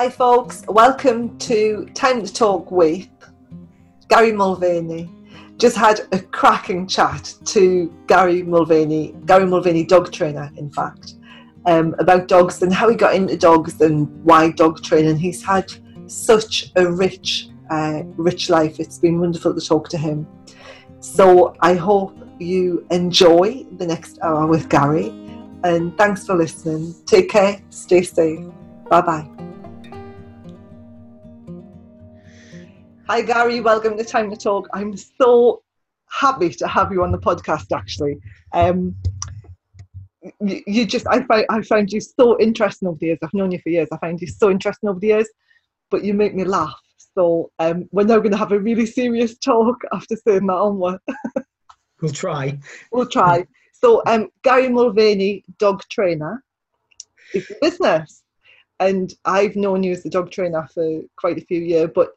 Hi, folks. Welcome to Time to Talk with Gary Mulvaney. Just had a cracking chat to Gary Mulvaney, Gary Mulvaney, dog trainer, in fact, um, about dogs and how he got into dogs and why dog training. He's had such a rich, uh, rich life. It's been wonderful to talk to him. So I hope you enjoy the next hour with Gary. And thanks for listening. Take care. Stay safe. Bye bye. Hi, Gary. Welcome to Time to Talk. I'm so happy to have you on the podcast, actually. Um, you, you, just, I find, I find you so interesting over the years. I've known you for years. I find you so interesting over the years, but you make me laugh. So um, we're now going to have a really serious talk after saying that onward. we'll try. We'll try. So um, Gary Mulvaney, dog trainer, is a business. And I've known you as a dog trainer for quite a few years, but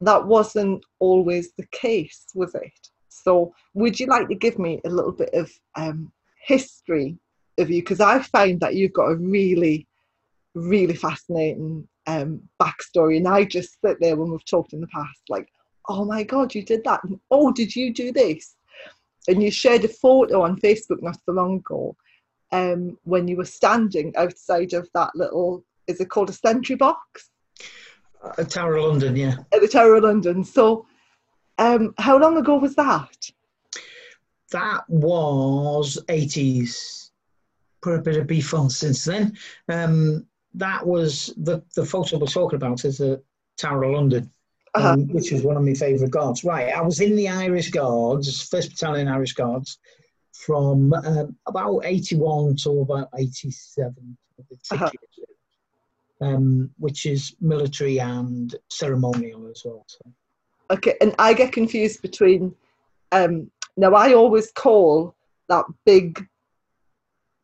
that wasn't always the case, was it? So, would you like to give me a little bit of um, history of you? Because I find that you've got a really, really fascinating um, backstory, and I just sit there when we've talked in the past, like, oh my God, you did that. Oh, did you do this? And you shared a photo on Facebook not so long ago um, when you were standing outside of that little, is it called a sentry box? A Tower of London, yeah. At the Tower of London. So, um, how long ago was that? That was 80s. Put a bit of beef on since then. Um, that was the, the photo we're talking about is the Tower of London, um, uh-huh. which is one of my favourite guards. Right, I was in the Irish Guards, 1st Battalion Irish Guards, from um, about 81 to about 87. Uh-huh um, which is military and ceremonial as well. So. Okay, and I get confused between. Um, now, I always call that big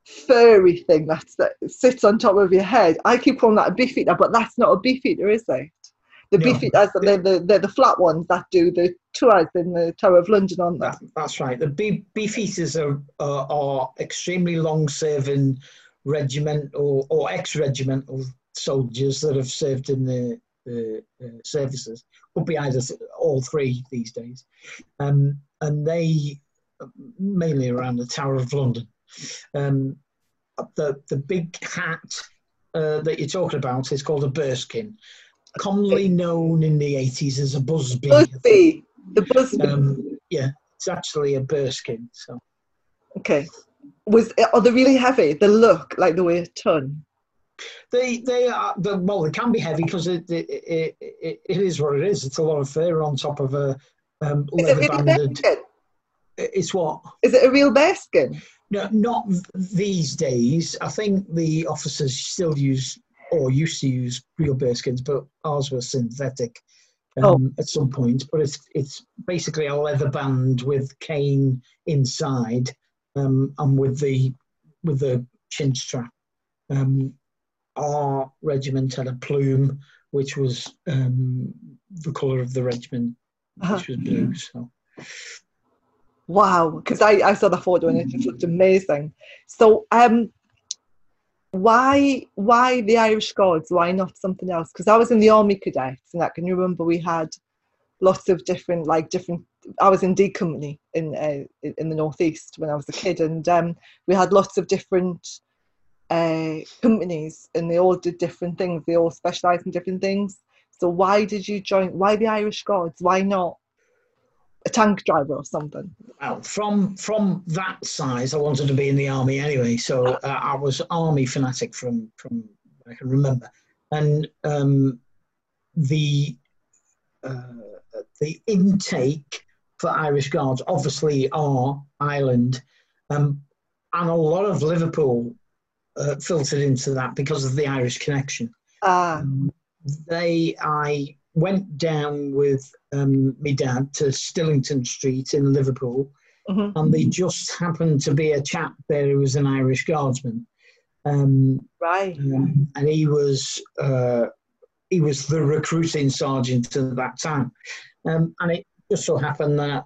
furry thing that's, that sits on top of your head. I keep calling that a beefeater, but that's not a beefeater, is it? The no, beefeaters, they're the, they're the flat ones that do the tours in the Tower of London, aren't they? That, that's right. The beef, beefeaters are, are, are extremely long serving regimental or ex regimental soldiers that have served in the, the uh, services, but be either all three these days. Um, and they, mainly around the Tower of London. Um, the, the big hat uh, that you're talking about is called a bearskin, commonly known in the 80s as a busby. Busby, the busby. Um, yeah, it's actually a bearskin. So. Okay. Was are they really heavy? The look like the way a ton. They they are the, well they can be heavy because it it, it it, it is what it is. It's a lot of fur on top of a um, leather it banded. It's what? Is it a real bearskin? No, not these days. I think the officers still use or used to use real bearskins, but ours were synthetic um, oh. at some point. But it's it's basically a leather band with cane inside, um, and with the with the chin strap. Um, our regiment had a plume which was um, the colour of the regiment, which uh-huh. was blue. So. Wow, because I, I saw the photo and it just looked amazing. So, um, why why the Irish Guards? Why not something else? Because I was in the Army Cadets, and I can remember we had lots of different like different. I was in D Company in uh, in the northeast when I was a kid, and um, we had lots of different uh, companies and they all did different things. They all specialised in different things. So why did you join? Why the Irish Guards? Why not a tank driver or something? Well, from from that size, I wanted to be in the army anyway. So uh, I was army fanatic from from I can remember, and um, the uh, the intake for Irish Guards obviously are Ireland, um, and a lot of Liverpool uh, filtered into that because of the Irish connection. Ah. Um, they, I went down with um, my dad to Stillington Street in Liverpool, mm-hmm. and they just happened to be a chap there who was an Irish guardsman. Um, right. Um, and he was uh, he was the recruiting sergeant at that time, um, and it just so happened that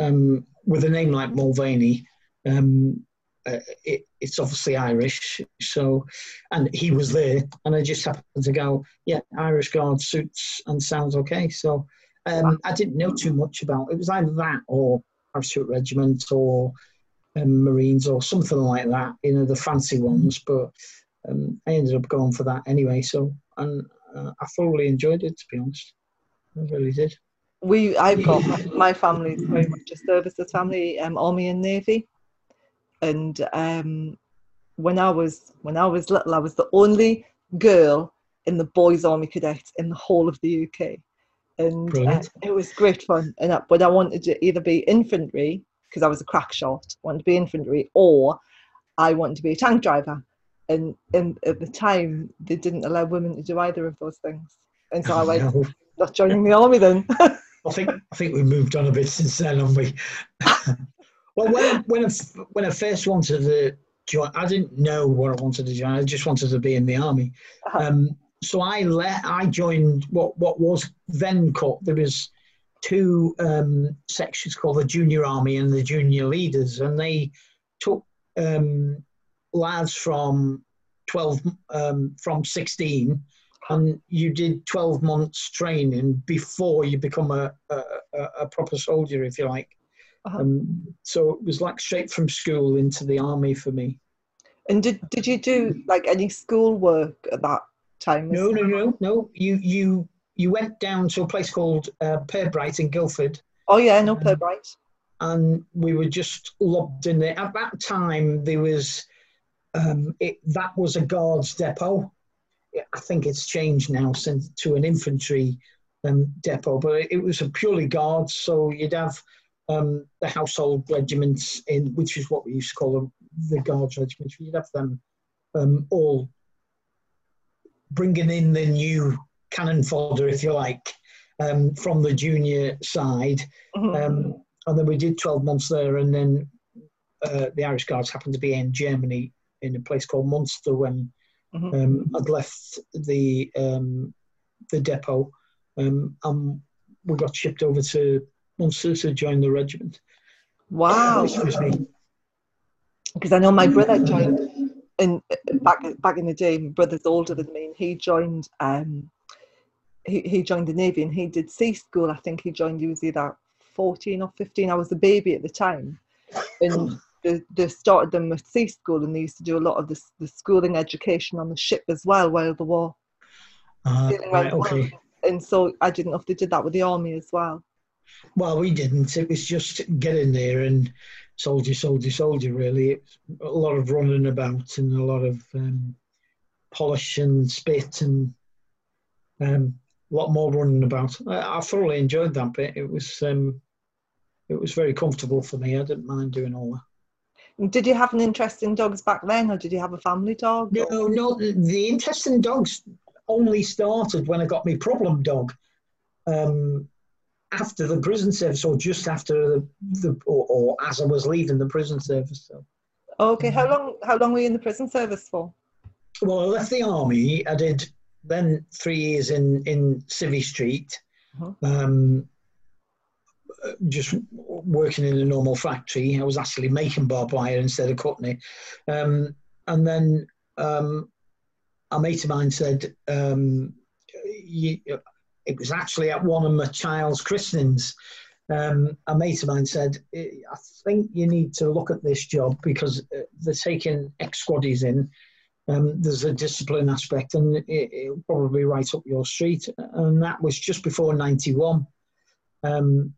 um, with a name like Mulvaney, um, uh, it, it's obviously Irish. So, and he was there, and I just happened to go, yeah, Irish Guard suits and sounds okay. So, um, I didn't know too much about it. was either that or Parachute Regiment or um, Marines or something like that, you know, the fancy ones. But um, I ended up going for that anyway. So, and uh, I thoroughly enjoyed it, to be honest. I really did. We, I've got my family is very much a services family, um, Army and Navy, and um, when I was when I was little, I was the only girl in the boys' army cadets in the whole of the UK, and uh, it was great fun. And I, but I wanted to either be infantry because I was a crack shot, wanted to be infantry, or I wanted to be a tank driver. And, and at the time, they didn't allow women to do either of those things. And so I went, no. not joining the army then. I think I think we've moved on a bit since then, haven't we? well, when when I, when I first wanted to join, I didn't know what I wanted to join. I just wanted to be in the army. Uh-huh. Um, so I let I joined what what was then called there was two um, sections called the junior army and the junior leaders, and they took um, lads from twelve um, from sixteen and you did 12 months training before you become a, a, a proper soldier, if you like. Uh-huh. Um, so it was like straight from school into the army for me. And did, did you do like any school work at that time? No, no, no, no. You you you went down to a place called uh, in Guildford. Oh yeah, no Pirbright. and we were just lobbed in there. At that time, there was um, it, that was a guards depot. I think it's changed now since to an infantry um, depot, but it, it was a purely guards. So you'd have um, the household regiments in, which is what we used to call them, the guards regiments. You'd have them um, all bringing in the new cannon fodder, if you like, um, from the junior side. Mm-hmm. Um, and then we did 12 months there, and then uh, the Irish Guards happened to be in Germany in a place called Munster when Mm-hmm. Um, I'd left the um, the depot, um, and we got shipped over to Munster to join the regiment. Wow! Because I know my brother joined in back back in the day. My brother's older than me, and he joined. Um, he, he joined the navy and he did sea school. I think he joined. He was either fourteen or fifteen. I was a baby at the time, and they, they started them with sea school and they used to do a lot of the, the schooling education on the ship as well while the war. Uh, right, okay. And so I didn't know if they did that with the army as well. Well, we didn't. It was just get in there and soldier, soldier, soldier. Really, it's a lot of running about and a lot of um, polish and spit and um, a lot more running about. I, I, thoroughly enjoyed that bit. It was um, it was very comfortable for me. I didn't mind doing all that. Did you have an interest in dogs back then, or did you have a family dog? No, no. The interest in dogs only started when I got my problem dog. Um, after the prison service, or just after the, the or, or, as I was leaving the prison service. So. Okay, how long? How long were you in the prison service for? Well, I left the army. I did then three years in in Civvy Street. Uh-huh. Um, just working in a normal factory. I was actually making barbed wire instead of cutting it. Um, and then um, a mate of mine said, um, you, it was actually at one of my child's christenings. Um, a mate of mine said, I think you need to look at this job because uh, they're taking ex squaddies in. Um, there's a discipline aspect and it, will probably right up your street. And that was just before 91. Um,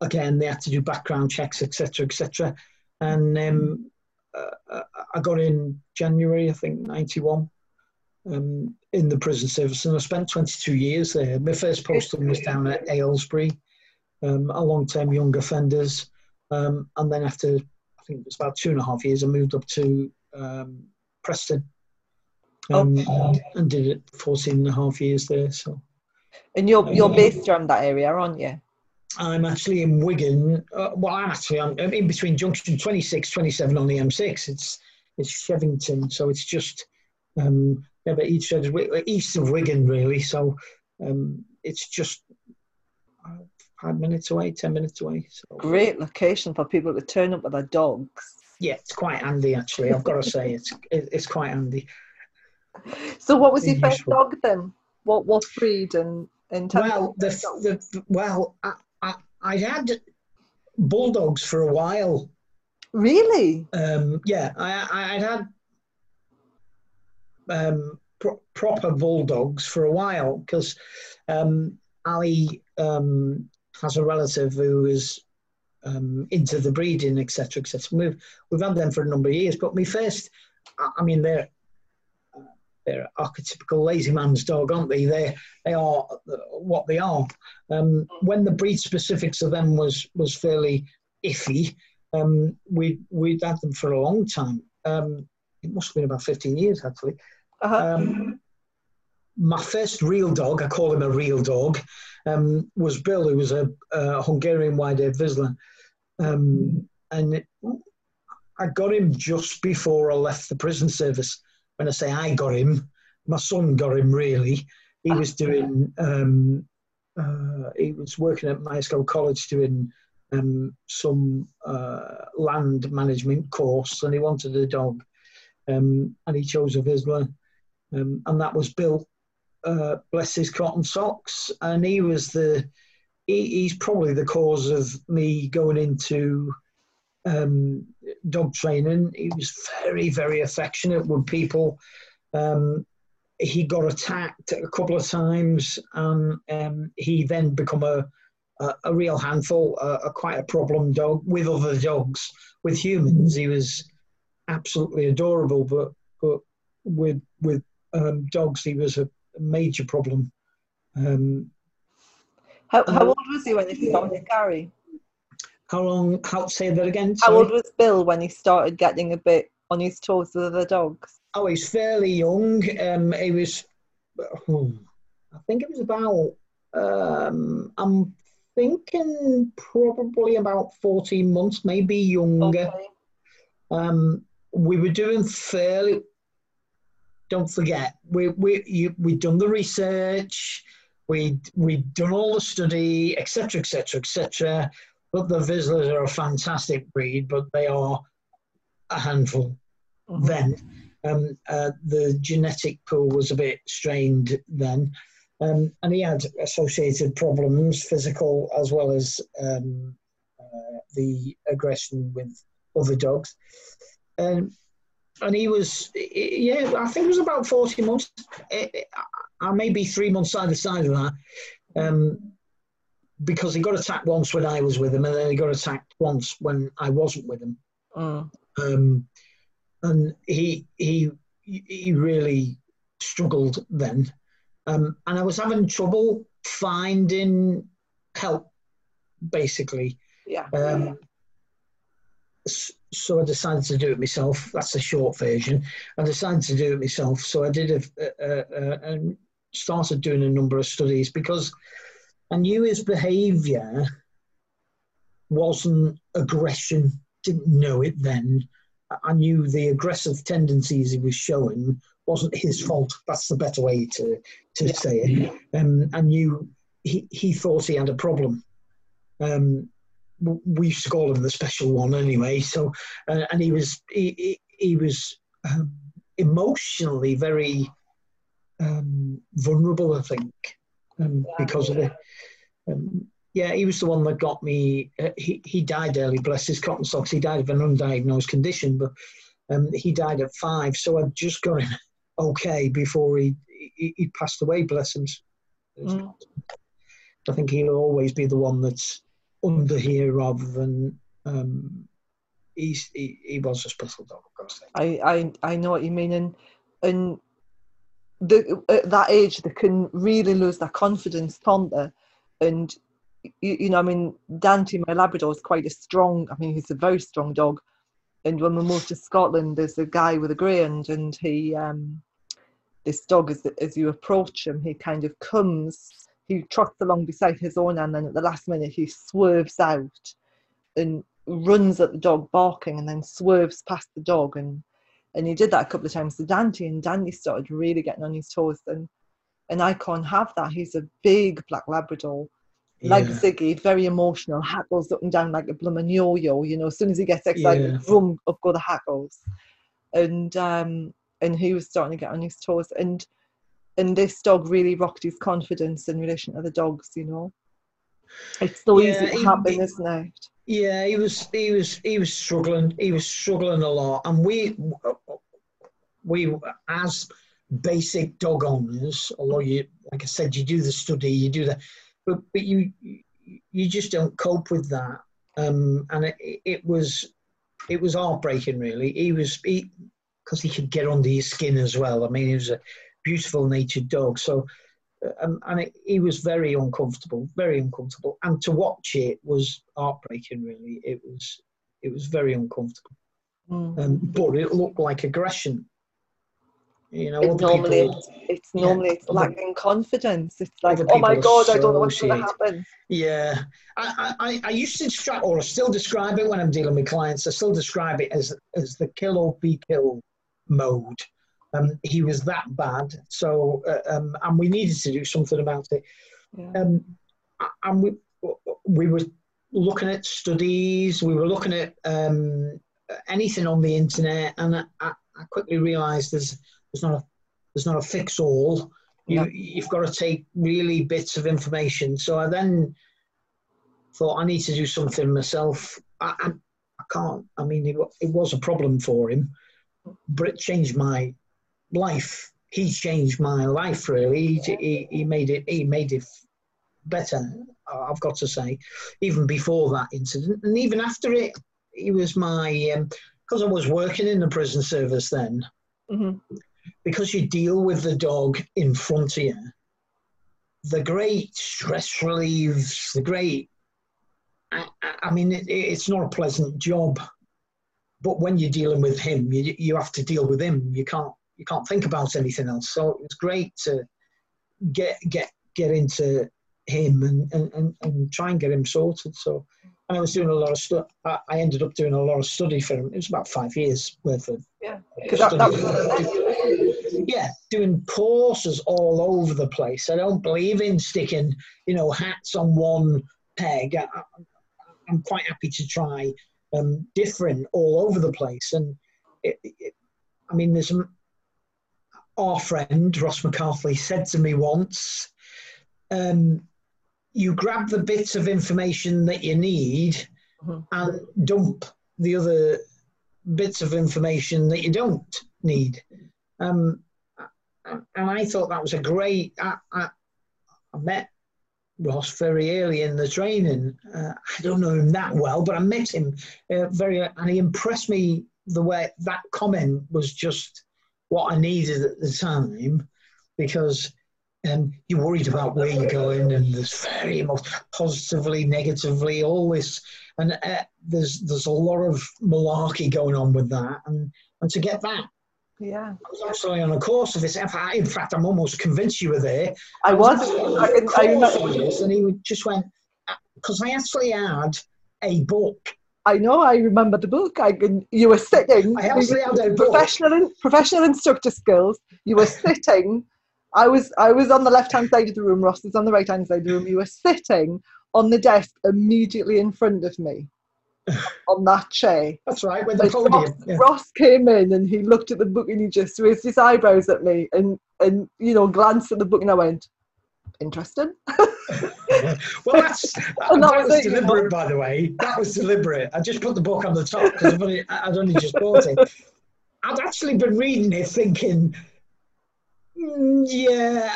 again, they had to do background checks, etc., etc. And um, uh, I got in January, I think, 91, um, in the prison service, and I spent 22 years there. My first posting was down at Aylesbury, um, a long-term young offenders, um, and then after, I think it was about two and a half years, I moved up to um, Preston. Um, okay. and did it 14 and a half years there. So, and you're you're based around that area, aren't you? I'm actually in Wigan. Uh, well, I'm actually I'm in between junction 26, 27 on the M6. It's it's Shevington, so it's just um, yeah, but east of, east of Wigan, really. So um, it's just five minutes away, ten minutes away. So. Great location for people to turn up with their dogs. yeah, it's quite handy actually. I've got to say, it's it's quite handy. So, what was your first dog then? What what breed and and tell me Well, the, the well, I, I I had bulldogs for a while. really Um, yeah, I I I'd had um, pro- proper bulldogs for a while because um, Ali um, has a relative who is um, into the breeding, etc., etc. We've we've had them for a number of years, but my first, I mean, they're they're archetypical lazy man's dog, aren't they? They they are what they are. Um, when the breed specifics of them was was fairly iffy, um, we we'd had them for a long time. Um, it must have been about fifteen years actually. Uh-huh. Um, my first real dog, I call him a real dog, um, was Bill, who was a, a Hungarian wire-haired Vizsla. Um, and I got him just before I left the prison service. When I say I got him, my son got him really. He was doing, um, uh, he was working at Myerscough College doing um, some uh, land management course and he wanted a dog. Um, and he chose a Vizsla. Um, and that was Bill uh, bless his cotton socks, and he was the he, he's probably the cause of me going into um, dog training. He was very very affectionate with people. Um, he got attacked a couple of times, and um, he then become a a, a real handful, a, a quite a problem dog with other dogs, with humans. He was absolutely adorable, but but with with um, dogs, he was a major problem. Um, how, how old was he when he started Gary? how long? How say that again? How old was Bill when he started getting a bit on his toes with other dogs? Oh, he's fairly young. Um, he was, hmm, I think it was about. Um, I'm thinking probably about 14 months, maybe younger. Okay. Um, we were doing fairly. Don't forget, we we you, we'd done the research, we we'd done all the study, etc., etc., etc. But the Vizslas are a fantastic breed, but they are a handful. Mhm. Then um, uh, the genetic pool was a bit strained then, um, and he had associated problems, physical as well as um, uh, the aggression with other dogs. Um, and he was, yeah, I think it was about 40 months. I may be three months either side of that. Um, because he got attacked once when I was with him, and then he got attacked once when I wasn't with him. Mm. Um, and he he he really struggled then. Um, and I was having trouble finding help, basically. Yeah. Um, s- so I decided to do it myself. That's the short version. I decided to do it myself. So I did a, a, a, and started doing a number of studies because I knew his behaviour wasn't aggression. Didn't know it then. I- knew the aggressive tendencies he was showing wasn't his fault. That's the better way to to Yeah. say it. Um, I knew he, he thought he had a problem. Um, we used to call him the special one anyway. So, uh, and he was he he, he was um, emotionally very um, vulnerable, I think, um, Yeah. because of it. Um, yeah, he was the one that got me. Uh, he he died early. Bless his cotton socks. He died of an undiagnosed condition, but um, he died at five. So I'd just got him okay before he he, he passed away. Bless him. Mm. I think he'll always be the one that's under here rather than um, he's he, he was a special dog. I've got. I, I I know what you mean, and and the at that age they can really lose their confidence, can't they? And you, you know, I mean, Dante, my Labrador, is quite a strong. I mean, he's a very strong dog. And when we moved to Scotland, there's a guy with a greyhound, and he, um, this dog, as as you approach him, he kind of comes, he trots along beside his own, and then at the last minute he swerves out, and runs at the dog barking, and then swerves past the dog, and and he did that a couple of times to Dante, and Dante started really getting on his toes. And and I can't have that. He's a big black Labrador, like Yeah. Ziggy, very emotional, hackles up and down like a blooming yo-yo. You know, as soon as he gets excited, Yeah. vroom, up go the hackles. And um, and he was starting to get on his toes. And and this dog really rocked his confidence in relation to the dogs. You know, it's so Yeah, easy to happen, he- isn't it? Yeah, he was he was he was struggling. He was struggling a lot, and we we as basic dog owners, although you like I said, you do the study, you do that, but but you you just don't cope with that. Um, and it, it was it was heartbreaking, really. He was he because he could get under your skin as well. I mean, he was a beautiful natured dog, so. Um, and it, he was very uncomfortable, very uncomfortable, and to watch it was heartbreaking. Really, it was, it was very uncomfortable. Mm. Um, but it looked like aggression. You know, It's normally people, it's, it's yeah, normally it's lacking confidence. It's like, oh my god, I don't know what's going to happen. yeah. I, I, I used to describe, or I still describe it when I'm dealing with clients. I still describe it as as the kill or be killed mode. Um, he was that bad, so uh, um, and we needed to do something about it. Yeah. um, and we we were looking at studies, we were looking at um, anything on the internet, and I, I I quickly realised there's there's not a there's not a fix all. You Yeah. you've got to take really bits of information. So I then thought I need to do something myself. I, I, I can't. I mean, it, it was a problem for him, but it changed my life. He changed my life really. He, he, he made it. He made it better. I've got to say, even before that incident, and even after it, he was my because I was working in the prison service then. Mhm. Because you deal with the dog in front of you, the great stress relieves, the great. I, I- I mean, it, it's not a pleasant job, but when you're dealing with him, you you have to deal with him. You can't you can't think about anything else. So it was great to get get get into him and, and, and, and try and get him sorted. So, and I was doing a lot of stuff. I I ended up doing a lot of study for him. It was about five years worth of Yeah, because that, that was yeah, doing courses all over the place. I don't believe in sticking, you know, hats on one peg. I, I, I'm quite happy to try um, different all over the place. And it, it, I mean, there's a, our friend Ross McCarthy said to me once, um, "You grab the bits of information that you need Mhm. and dump the other bits of information that you don't need." Um, and I thought that was a great. I, I, I met Ross very early in the training. Uh, I don't know him that well, but I met him uh, very, and he impressed me the way that comment was just what I needed at the time, because um, you're worried about where you're going, and there's very much positively, negatively, all this, and uh, there's there's a lot of malarkey going on with that, and and to get that yeah. I was actually on a course of this. In fact, in fact, I'm almost convinced you were there. I was. I, I, course this, and he just went because I actually had a book. I know. I remember the book. I can. You were sitting. I actually had a book. professional in- professional instructor skills. You were sitting. I was I was on the left hand side of the room. Ross was on the right hand side of the room. You were sitting on the desk immediately in front of me, on that chair. That's right, with the And Ross. Yeah. Ross came in and he looked at the book and he just raised his eyebrows at me and and you know glanced at the book and I went, interesting. well, that's And that, that was was it, you know. deliberate, by the way. That was deliberate. I just put the book on the top because I've only, I'd only just bought it. I'd actually been reading it, thinking, "Mm, yeah,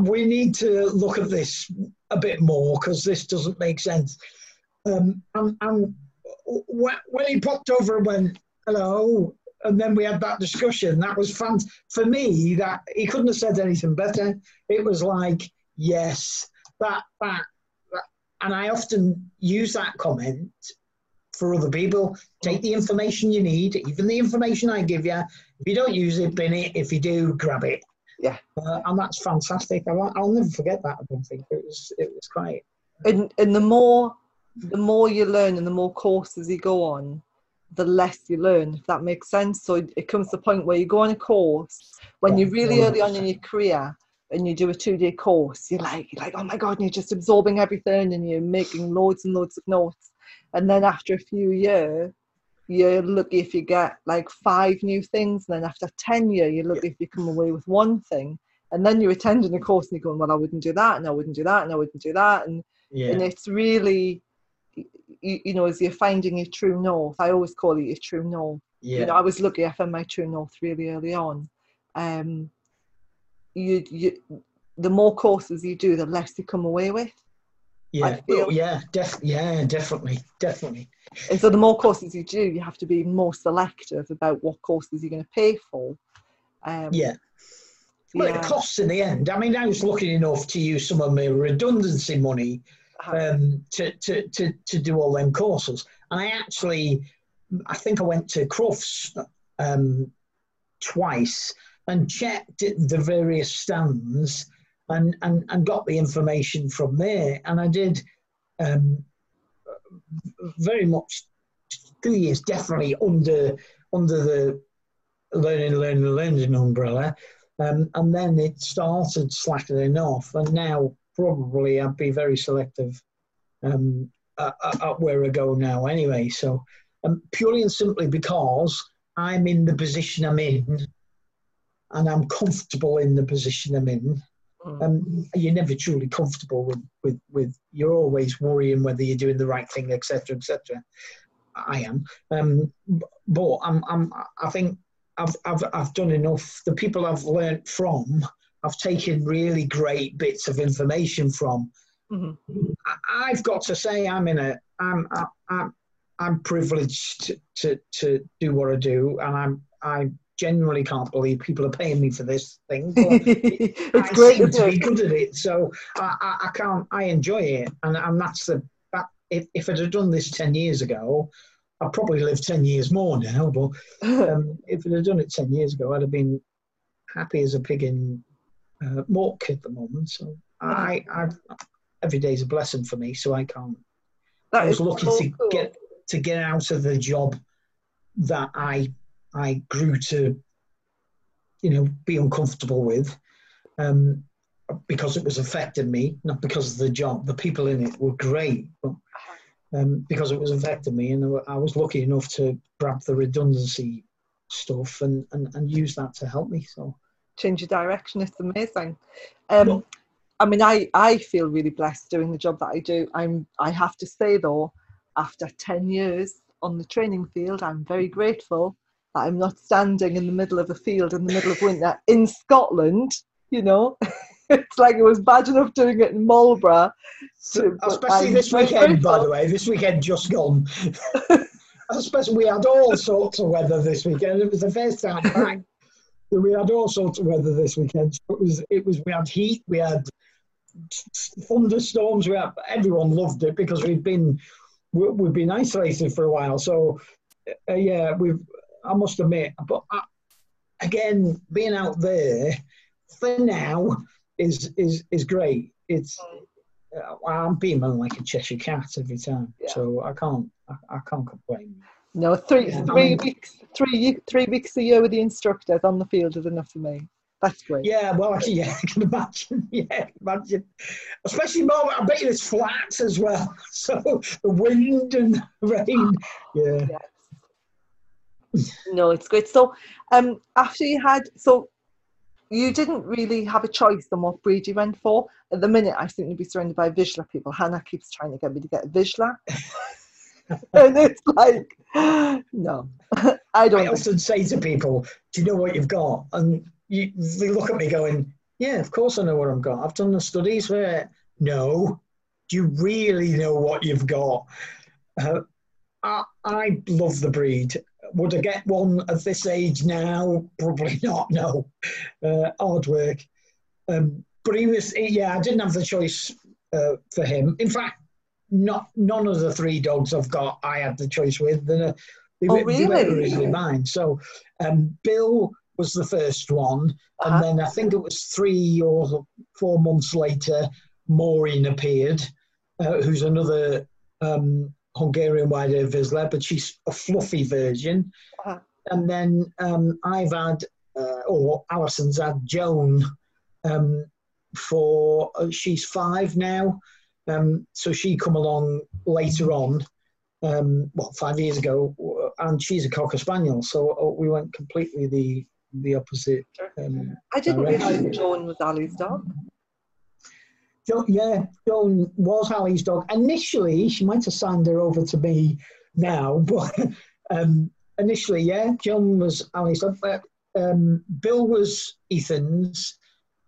we need to look at this a bit more because this doesn't make sense. Um, and, and when when he popped over and went, "Hello," and then we had that discussion, that was fun for me. That he couldn't have said anything better. It was like, yes, that that, that and I often use that comment for other people. Take the information you need, even the information I give you. If you don't use it, bin it. If you do, grab it. Yeah. Uh, and that's fantastic. I'll, I'll never forget that. I don't think it was. It was great. And and the more the more you learn and the more courses you go on, the less you learn, if that makes sense. So it, it comes to the point where you go on a course when you're really early on in your career and you do a two day course, you're like, you're like, oh my God, and you're just absorbing everything and you're making loads and loads of notes. And then after a few years, you're lucky if you get like five new things. And then after 10 years, you're lucky if you come away with one thing. And then you're attending a course and you're going, well, I wouldn't do that, and I wouldn't do that, and I wouldn't do that. And, Yeah. and it's really, you, you know, as you're finding your true north, I always call it your true north yeah. you know, I was lucky I found my true north really early on. Um, you, you, the more courses you do, the less you come away with. yeah. yeah. Def- yeah. Definitely. Definitely. And so the more courses you do, you have to be more selective about what courses you're going to pay for. Um, Yeah. Well, yeah. it costs in the end. I mean, I was lucky enough to use some of my redundancy money Uh, um, to, to, to, to do all them courses. And I actually, I think I went to Crufts um, twice and checked the various stands and, and, and got the information from there. And I did um, very much two years definitely under under the learning, learning, learning umbrella. Um, and then it started slackening off, and now probably I'd be very selective um, at, at- where I go now anyway. So um, purely and simply because I'm in the position I'm in, and I'm comfortable in the position I'm in. mm, Um, you're never truly comfortable with, with, with you're always worrying whether you're doing the right thing, etc., etc. I am, um, but I'm, I'm, I think I've, I've, I've done enough. The people I've learnt from, I've taken really great bits of information from. mhm. I- I've got to say, I'm in a, I'm, I- I'm, I'm privileged to, to, to do what I do, and I'm, I genuinely can't believe people are paying me for this thing. But it's I great, seem to be good at it, so I, I, I can't. I enjoy it, and and that's the. That, if if I'd have done this ten years ago, I'd probably live ten years more now. But um, if I'd have done it ten years ago, I'd have been happy as a pig in uh, Mork at the moment. So I, I, every day's a blessing for me. So I can't. That I was is lucky so to cool. get to get out of the job that I I grew to, you know, be uncomfortable with, um, because it was affecting me, not because of the job. The people in it were great, but um, because it was affecting me, and I was lucky enough to grab the redundancy stuff and, and, and use that to help me. So change your direction. It's amazing. Um, Well- I mean, I, I feel really blessed doing the job that I do. I'm I have to say though, after ten years on the training field, I'm very grateful I'm not standing in the middle of a field in the middle of winter in Scotland. You know, it's like it was bad enough doing it in Marlborough. to- especially I'm this weekend, by the way. This weekend just gone. especially we had all sorts of weather this weekend. It was the first time back. that We had all sorts of weather this weekend. So It was. It was. We had heat. We had thunderstorms. We had. Everyone loved it because we've been we, we've been isolated for a while. So uh, yeah, we've. I must admit, but uh, again, being out there for now is is is great. It's uh, I'm beaming like a Cheshire cat every time, Yeah. so I can't I, I can't complain. No, three Yeah, I three mean- weeks three three weeks a year with the instructors on the field is enough for me. That's great. Yeah, well, actually, yeah, I can imagine. Yeah, imagine. Especially more. I bet you it's flat as well. So the wind and the rain. Yeah. No, it's great. So, um, after you had, so you didn't really have a choice on what breed you went for. At the minute, I seem to be surrounded by Vizsla people. Hannah keeps trying to get me to get a Vizsla, and it's like, no, I I don't. think- often say to people, "Do you know what you've got?" And you, they look at me going, "Yeah, of course I know what I've got. I've done the studies for it." No, do you really know what you've got? Uh, I, I love the breed. Would I get one at this age now? Probably not. No, uh, hard work. Um, but he was, he- yeah, I didn't have the choice uh, for him. In fact, not none of the three dogs I've got I had the choice with. They're, they, Oh, were- they were originally mine. So um, Bill was the first one, and Uh-huh. then I think it was three or four months later, Maureen appeared, uh, who's another um, Hungarian Wirehaired Vizsla, but she's a fluffy version. Uh-huh. And then um, I've had, uh, or Alison's had Joan, um, for uh, she's five now. Um, so she come along later on, um, well, five years ago, and she's a cocker spaniel. So uh, we went completely the the opposite. Um, I didn't realise Joan was Ali's dog. Jo- yeah, Joan was Ali's dog. Initially, she might have signed her over to me now, but um, initially, yeah, Joan was Ali's dog. But, um, Bill was Ethan's.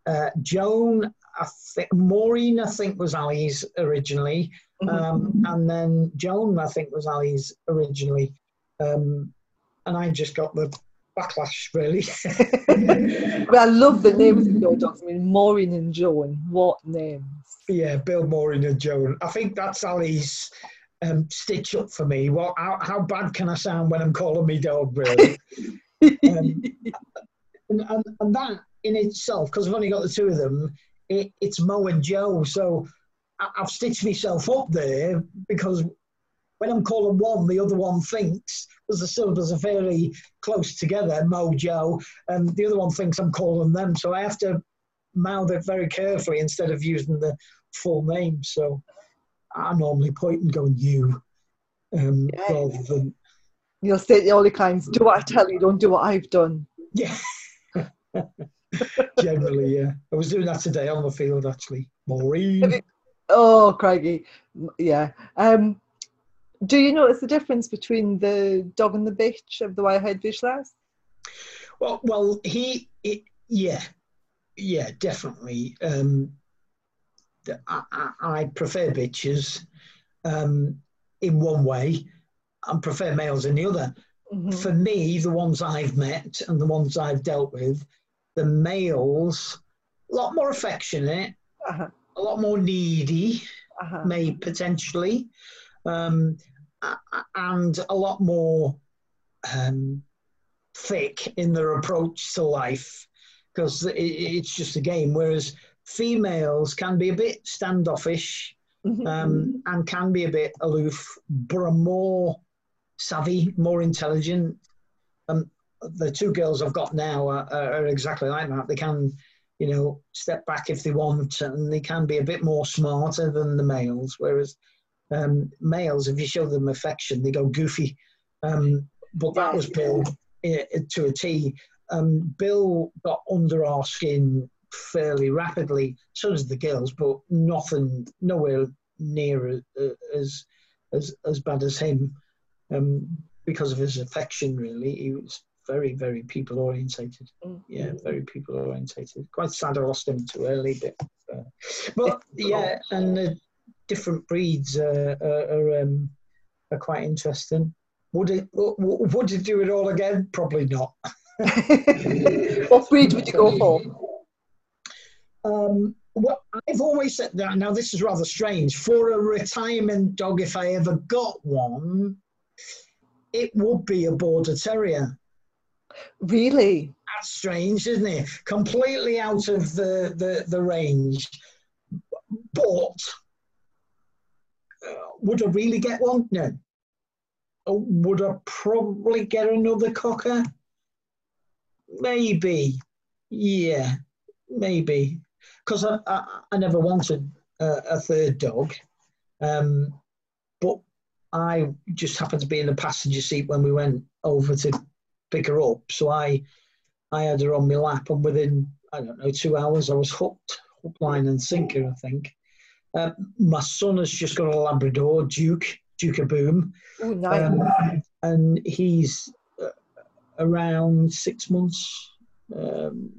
Uh, Joan, I think, Maureen, I think, was Ali's originally. Um, and then Joan, I think, was Ali's originally. Um, and I just got the backlash, really. But I love the names of your dogs. I mean, Maureen and Joan. What names? Yeah, Bill Maureen and Joan. I think that's Ali's um, stitch up for me. What? How, how bad can I sound when I'm calling me dog, really? um, and, and, and that in itself, because I've only got the two of them, it, it's Mo and Joe. So I, I've stitched myself up there because when I'm calling one, the other one thinks, because the syllables are very close together, mojo, and the other one thinks I'm calling them. So I have to mouth it very carefully instead of using the full name. So I normally point and go, you, um, Yeah. rather than, You'll say the only kinds. Do what I tell you. Don't do what I've done. yeah. Generally, yeah. I was doing that today on the field, actually. Maureen. Oh, Craigie. Yeah. Um, do you notice the difference between the dog and the bitch of the Wirehaired Vizslas? Well, well, he, he yeah, yeah, definitely. Um, I, I, I prefer bitches um, in one way, and prefer males in the other. Mhm. For me, the ones I've met and the ones I've dealt with, the males, a lot more affectionate, Uh-huh. a lot more needy, Uh-huh. may potentially, um, and a lot more um, thick in their approach to life because it, it's just a game. Whereas females can be a bit standoffish Mhm. um, and can be a bit aloof, but are more savvy, more intelligent. Um, the two girls I've got now are, are exactly like that. They can, you know, step back if they want, and they can be a bit more smarter than the males. Whereas um, males, if you show them affection, they go goofy. Um, but that was Bill eh, to a T. Um, Bill got under our skin fairly rapidly. So does the girls, but nothing, nowhere near uh, as as as bad as him, um, because of his affection. Really, he was very, very people orientated. Mhm. Yeah, very people orientated. Quite sad I lost him too early, but uh, but yeah, and the different breeds uh, are are, um, are quite interesting. Would it would it do it all again? Probably not. what breed would you go for? Um, well, I've always said that. Now, this is rather strange. For a retirement dog, if I ever got one, it would be a border terrier. Really? That's strange, isn't it? Completely out of the the, the range. But would I really get one? No. Would I probably get another cocker? Maybe. Yeah, maybe. Because I, I, I never wanted a, a third dog. Um, but I just happened to be in the passenger seat when we went over to pick her up. So I I had her on my lap, and within I don't know two hours, I was hooked, hook, line, and sinker. I think. Uh, my son has just got a Labrador, Duke, Duke of Boom, Oh, nice. um, and he's uh, around six months um,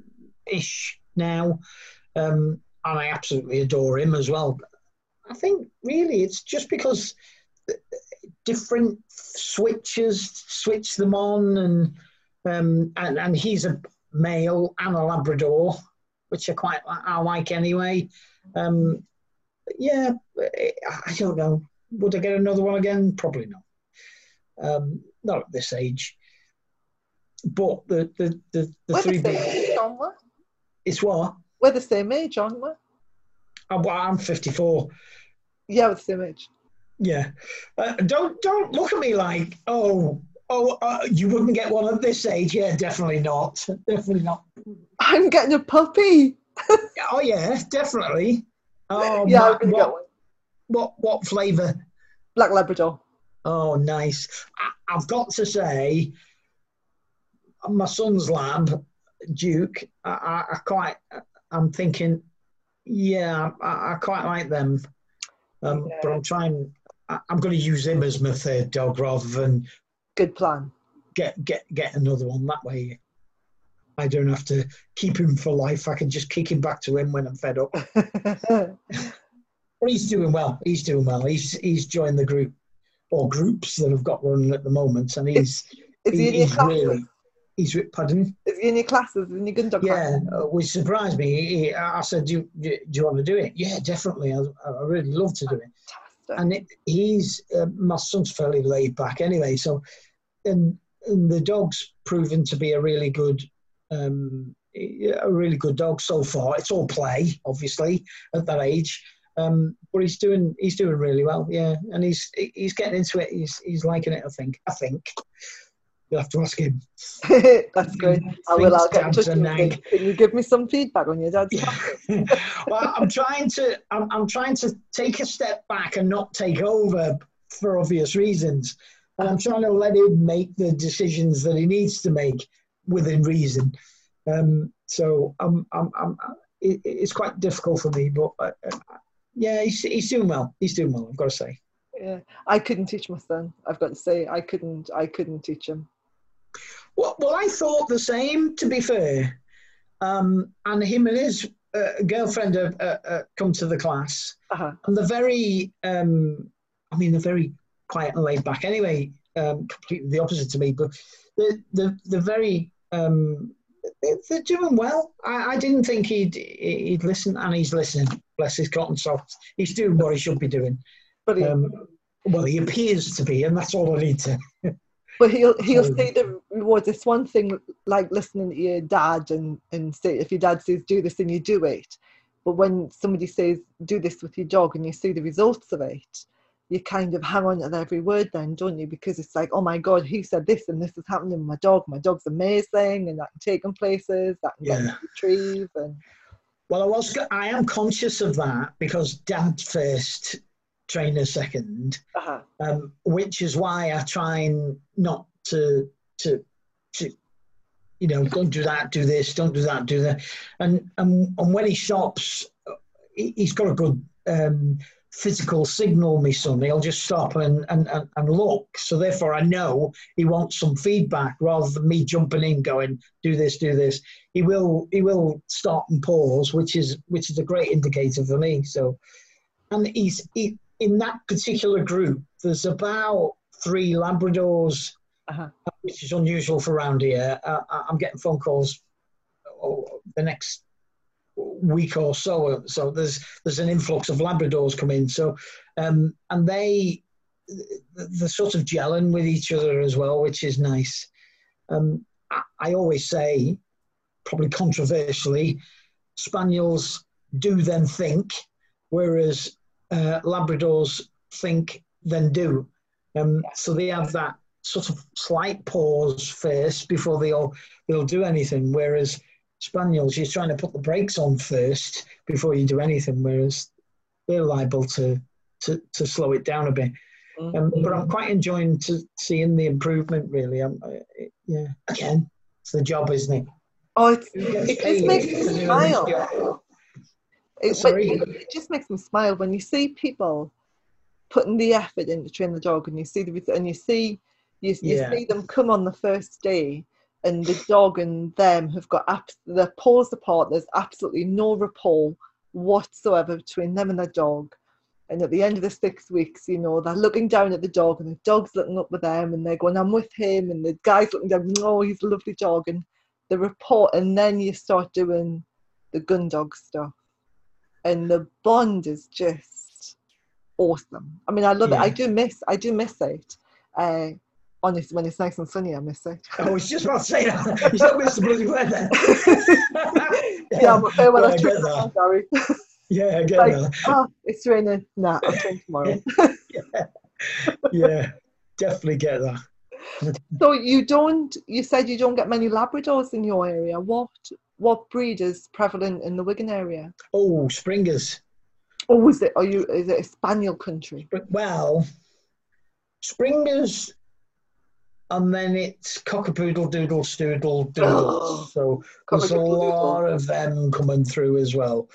ish now, um, and I absolutely adore him as well. I think really it's just because different switches switch them on, and um, and and he's a male and a Labrador, which I quite I like anyway. Um, yeah, I don't know. Would I get another one again? Probably not. Um, not at this age. But the the the, the We're three the same age, aren't we? it's what We're the same age, aren't we? I'm, well, I'm 54. Yeah, we're the same age. Yeah. Uh, don't don't look at me like oh oh uh, you wouldn't get one at this age. Yeah, definitely not. Definitely not. I'm getting a puppy. oh yeah, definitely. Oh, yeah, I'm gonna what, get one. what what flavour? Black Labrador. Oh, nice. I, I've got to say, my son's lab, Duke. I, I, I quite. I'm thinking, yeah, I, I quite like them. Um, But I'm trying. I, I'm going to use him as my third dog rather than Good plan. get get get another one. That way, I don't have to keep him for life. I can just kick him back to him when I'm fed up. But he's doing well. He's doing well. He's he's joined the group or groups that have got running at the moment, and he's Is he in your he's classes? really he's re- pardon. Is he in your classes? In your gun dog Yeah, uh, which surprised me. He, he- I said, do you, do you want to do it? Yeah, definitely. I, I really love to do it. Fantastic. And it, he's uh, my son's fairly laid back anyway. So, and, and the dog's proven to be a really good, um, a really good dog so far. It's all play, obviously, at that age. Um, but he's doing he's doing really well, yeah, and he's he's getting into it. He's he's liking it. I think. I think you'll have to ask him. That's good. I will. I'll get in Thinks touch with. Can you give me some feedback on your dad's well, I'm trying to I'm, I'm trying to take a step back and not take over for obvious reasons, and I'm trying to let him make the decisions that he needs to make within reason. Um, so I'm, I'm, I'm, it, it's quite difficult for me, but uh, uh, yeah, he's, he's doing well. He's doing well. I've got to say. Yeah, I couldn't teach my son. I've got to say, I couldn't. I couldn't teach him. Well, well, I thought the same. To be fair, um, and him and his uh, girlfriend have uh, uh, come to the class, Uh-huh. and they're very. Um, I mean, they're very quiet and laid back. Anyway, um, completely the opposite to me, but they're they're, they're very. Um, they're, doing well. I, I didn't think he'd he'd listen, and he's listening. Bless his cotton socks. He's doing what he should be doing. Brilliant. Um, well, he appears to be, and that's all I need to. But he'll he'll So- see the rewards. It's one thing like listening to your dad and and say if your dad says do this and you do it, but when somebody says do this with your dog and you see the results of it, you kind of hang on to every word then, don't you? Because it's like oh my god, he said this and this is happening with my dog. My dog's amazing and I can take him places. that can Yeah. retrieve and Well, I was. I am conscious of that because dad first, trainer second, uh-huh. um, which is why I try and not to to to you know don't do that, do this, don't do that, do that, and and and when he stops, he- he's got a good. Um, physical signal me son he'll just stop and, and, and, and look so therefore i know he wants some feedback rather than me jumping in going do this do this he will he will stop and pause, which is which is a great indicator for me. So, and he's he, in that particular group. There's about three Labradors, Uh-huh. which is unusual for around here. Uh, I'm getting phone calls oh, the next week or so. So there's there's an influx of Labradors come in. So, um, and they they're sort of gelling with each other as well, which is nice. Um, I, I always say probably controversially, spaniels do then think, whereas uh, Labradors think then do. Um, so they have that sort of slight pause first before they'll they'll do anything. Whereas spaniels, you're trying to put the brakes on first before you do anything. Whereas they're liable to to, to slow it down a bit. Um, but I'm quite enjoying to seeing the improvement. Really, I'm, uh, yeah. Again, it's the job, isn't it? Oh, it's, it just makes me smile. It, it, it just makes me smile when you see people putting the effort in to train the dog, and you see the and you see you, you Yeah. see them come on the first day, and the dog and them have got abs- they're paws apart. There's absolutely no rapport whatsoever between them and their dog. And at the end of the six weeks, you know, they're looking down at the dog, and the dog's looking up with them, and they're going, "I'm with him," and the guy's looking down, "Oh, he's a lovely dog," and the report, and then you start doing the gun dog stuff and the bond is just awesome. I mean, I love it. I do miss, I do miss it. Uh, honestly, when it's nice and sunny, I miss it. I was just about to say that. You don't miss the bloody weather. yeah, I'm fair when Yeah, I I Gary. Yeah, I get Like, that. oh, it's raining. Nah, I'll train tomorrow. yeah. Yeah, definitely get that. so you don't. You said you don't get many Labradors in your area. What what breed is prevalent in the Wigan area? Oh, Springers. Oh, is it? Are you? Is it a Spaniel country? Well, Springers, and then it's cockapoodle, doodle, stoodle, doodle. So there's a lot of them coming through as well.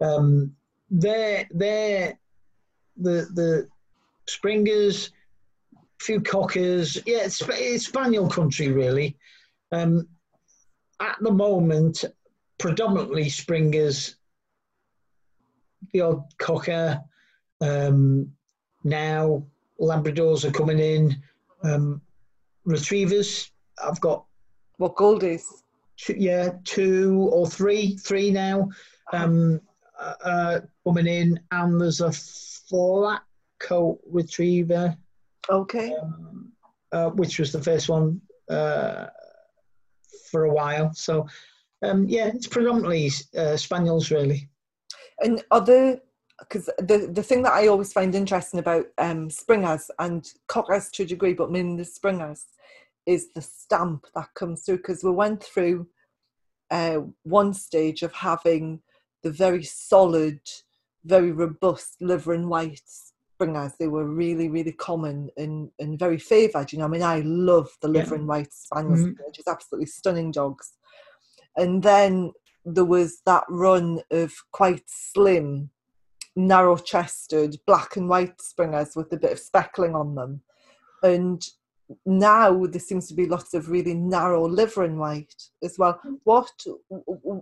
Um, they're they're the the Springers, few cockers. Yeah, it's, it's Spaniel country really. Um, at the moment, predominantly Springers, the odd cocker. Um, now Labradors are coming in. Um, retrievers, I've got What goldies? two, yeah two or three, three now. Um, uh, coming in, and there's a flat coat retriever, Okay. um, uh, which was the first one uh, for a while. So, um, yeah, it's predominantly uh, spaniels, really. And other, because the the thing that I always find interesting about um, springers and cockers to a degree, but mainly the springers, is the stamp that comes through. Because we went through uh, one stage of having the very solid, very robust liver and white springers. They were really, really common and, and very favoured. You know, I mean, I love the liver Yeah. and white spaniels, Mhm. they're just absolutely stunning dogs. And then there was that run of quite slim, narrow chested, black and white springers with a bit of speckling on them. And now there seems to be lots of really narrow liver and white as well. What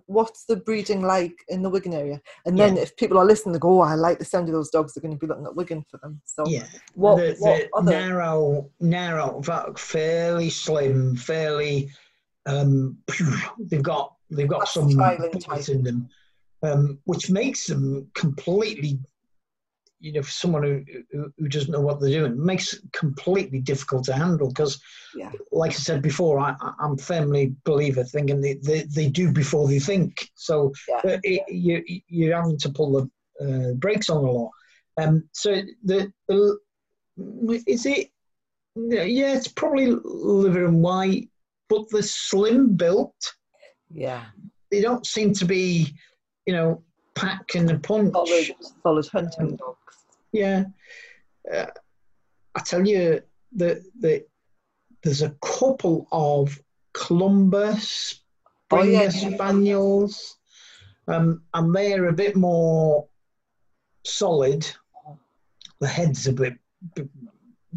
what's the breeding like in the Wigan area? And then if people are listening, they go, "Oh, I like the sound of those dogs." They're going to be looking at Wigan for them. So Yeah. what, the, the other? narrow, narrow, fairly slim, fairly. Um, they've got they've got That's some in them, um, which makes them completely. You know, for someone who, who who doesn't know what they're doing, makes it completely difficult to handle because, Yeah. like I said before, I, I'm firmly believer thinking they, they, they do before they think. So Yeah. uh, it, you you're having to pull the uh, brakes on a lot. Um, so the, the is it? Yeah, it's probably liver and white, but the slim built. Yeah, They don't seem to be, you know, pack and the punch. solid, solid hunting dogs. Yeah, uh, I tell you, the the there's a couple of Clumber Oh, yeah. Spaniels, um, and they're a bit more solid. The head's a bit,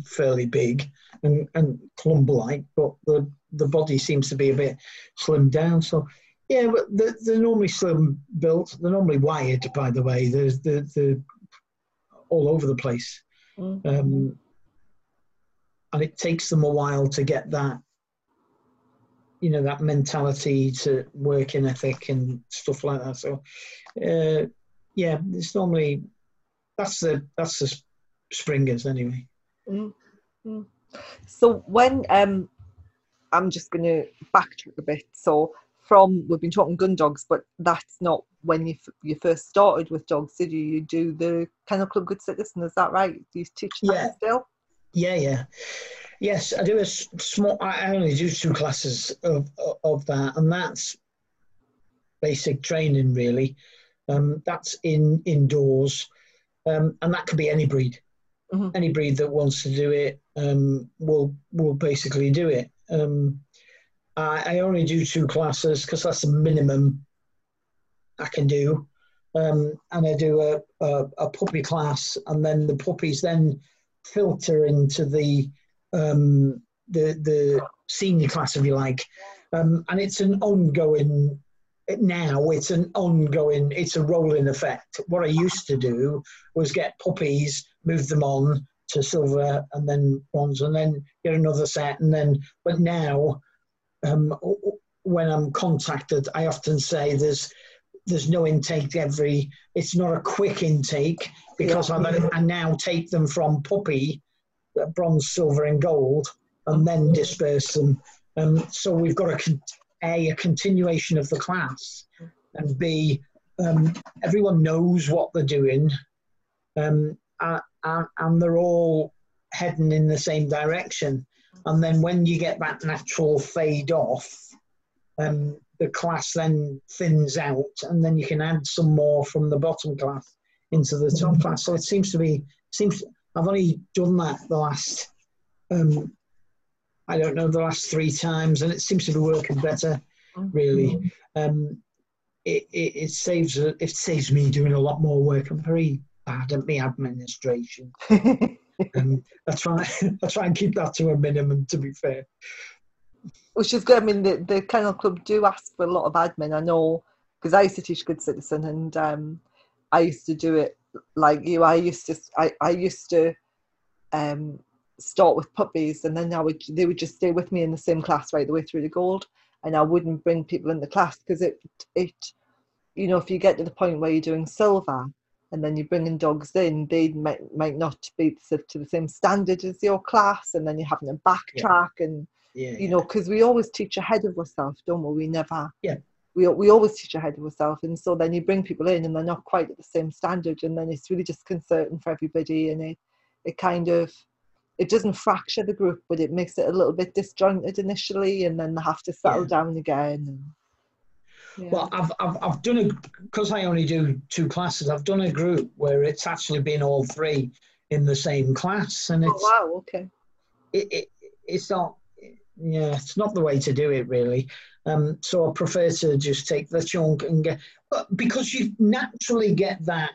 fairly big and, and Clumber-like, but the the body seems to be a bit slimmed down. So. Yeah, but they're, they're normally slim built. They're normally wired, by the way. There's the the all over the place. Mm. Um, and it takes them a while to get that, you know, that mentality to working ethic and stuff like that. So, uh, yeah, it's normally that's the that's the springers anyway. Mm, mm. So when um, I'm just going to backtrack a bit. So from we've been talking gun dogs, but that's not when you f- you first started with dogs, did you? You do the Kennel Club Good Citizen, is that right? Do you teach that Yeah. still? Yeah, yeah. Yes, I do a small. I only do two classes of of that, and that's basic training really. Um, that's in indoors, um, and that could be any breed. Mhm. Any breed that wants to do it um, will will basically do it. Um, I, I only do two classes because that's the minimum I can do, um, and I do a, a a puppy class, and then the puppies then filter into the um, the the senior class, if you like, um, and it's an ongoing. Now it's an ongoing. It's a rolling effect. What I used to do was get puppies, move them on to silver, and then bronze, and then get another set, and then. But now, um, when I'm contacted, I often say there's there's no intake every. It's not a quick intake because I, I now take them from puppy, uh, bronze, silver, and gold, and then disperse them. Um, so we've got a, a a continuation of the class, and b um, everyone knows what they're doing, um, uh, and they're all heading in the same direction. And then when you get that natural fade off, um, the class then thins out, and then you can add some more from the bottom class into the top class. So it seems to be seems I've only done that the last um, I don't know the last three times, and it seems to be working better. Really, um, it, it, it saves it saves me doing a lot more work. I'm very bad at my administration. and I try I try and keep that to a minimum. To be fair, which is good. I mean, the the Kennel Club do ask for a lot of admin. I know because I used to teach Good Citizen, and um, I used to do it like you. I used to I I used to um, start with puppies, and then I would they would just stay with me in the same class right the way through the gold, and I wouldn't bring people in the class because it it you know if you get to the point where you're doing silver and then you're bringing dogs in, they might, might not be to the same standard as your class, and then you're having to backtrack yeah. and yeah, you know because we always teach ahead of ourselves, don't we? We never yeah. We, we always teach ahead of ourselves, and so then you bring people in and they're not quite at the same standard, and then it's really disconcerting for everybody, and it it kind of it doesn't fracture the group, but it makes it a little bit disjointed initially, and then they have to settle down again. Yeah. Well, I've, I've, I've done a, because I only do two classes, I've done a group where it's actually been all three in the same class. And oh, it's, oh, wow, okay. It, it, it's not, yeah, it's not the way to do it really. Um, so I prefer to just take the chunk and get, but because you naturally get that,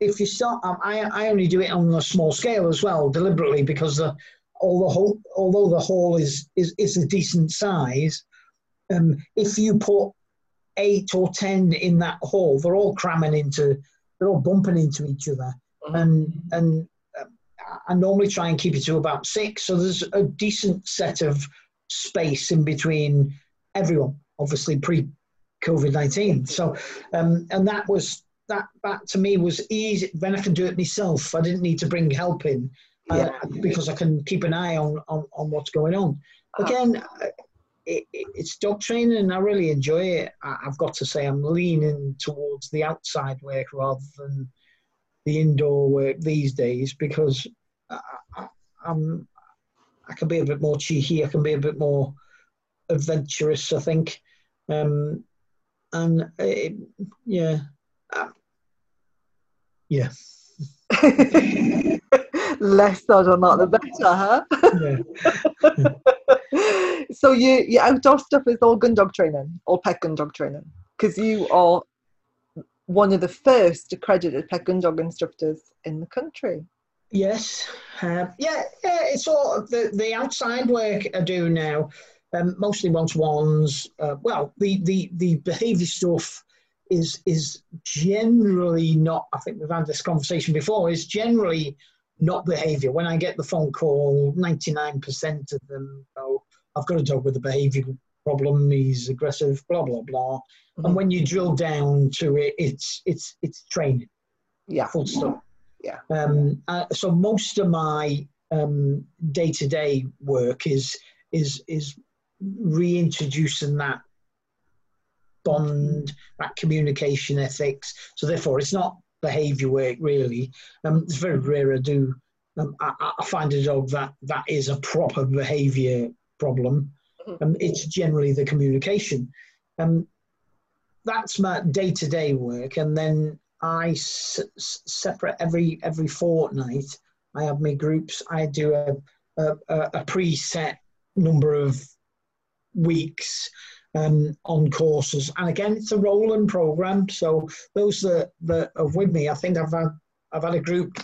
if you start, um, I, I only do it on a small scale as well, deliberately, because the, all the whole, although the hall is, is, is a decent size, um, if you put eight or ten in that hall. They're all cramming into, they're all bumping into each other, mm-hmm. and and uh, I normally try and keep it to about six. So there's a decent set of space in between everyone. Obviously pre COVID nineteen. So um, and that was that that to me was easy when I can do it myself. I didn't need to bring help in. Uh, yeah. because I can keep an eye on, on, on what's going on. Uh-huh. Again, it, it's dog training and I really enjoy it. I, have got to say, I'm leaning towards the outside work rather than the indoor work these days because I, I, I'm, I can be a bit more cheeky, I can be a bit more adventurous, I think. Um, and it, yeah, uh, yeah. Less said on that, the better, huh? Yeah. so you your outdoor stuff is all gun dog training, all pet gun dog training, because you are one of the first accredited pet gun dog instructors in the country. Yes, uh, yeah, yeah. It's all the the outside work I do now, um, mostly to ones. Uh, well, the the the behaviour stuff is is generally not. I think we've had this conversation before. Is generally not behaviour. When I get the phone call, ninety nine percent of them go, I've got a dog with a behaviour problem. He's aggressive. Blah blah blah. Mm-hmm. And when you drill down to it, it's it's it's training. Yeah. Full stop. Yeah. Um, uh, so most of my day to day work is is is reintroducing that bond, that communication ethics. So therefore, it's not behaviour work really. Um, it's very rare I do. Um, I, I, find a dog that that is a proper behaviour problem. Mm-hmm. Um, it's generally the communication. Um, that's my day-to-day work, and then I s- separate every every fortnight. I have my groups. I do a a, a preset number of weeks um, on courses, and again, it's a rolling program. So those that, that are with me, I think I've had I've had a group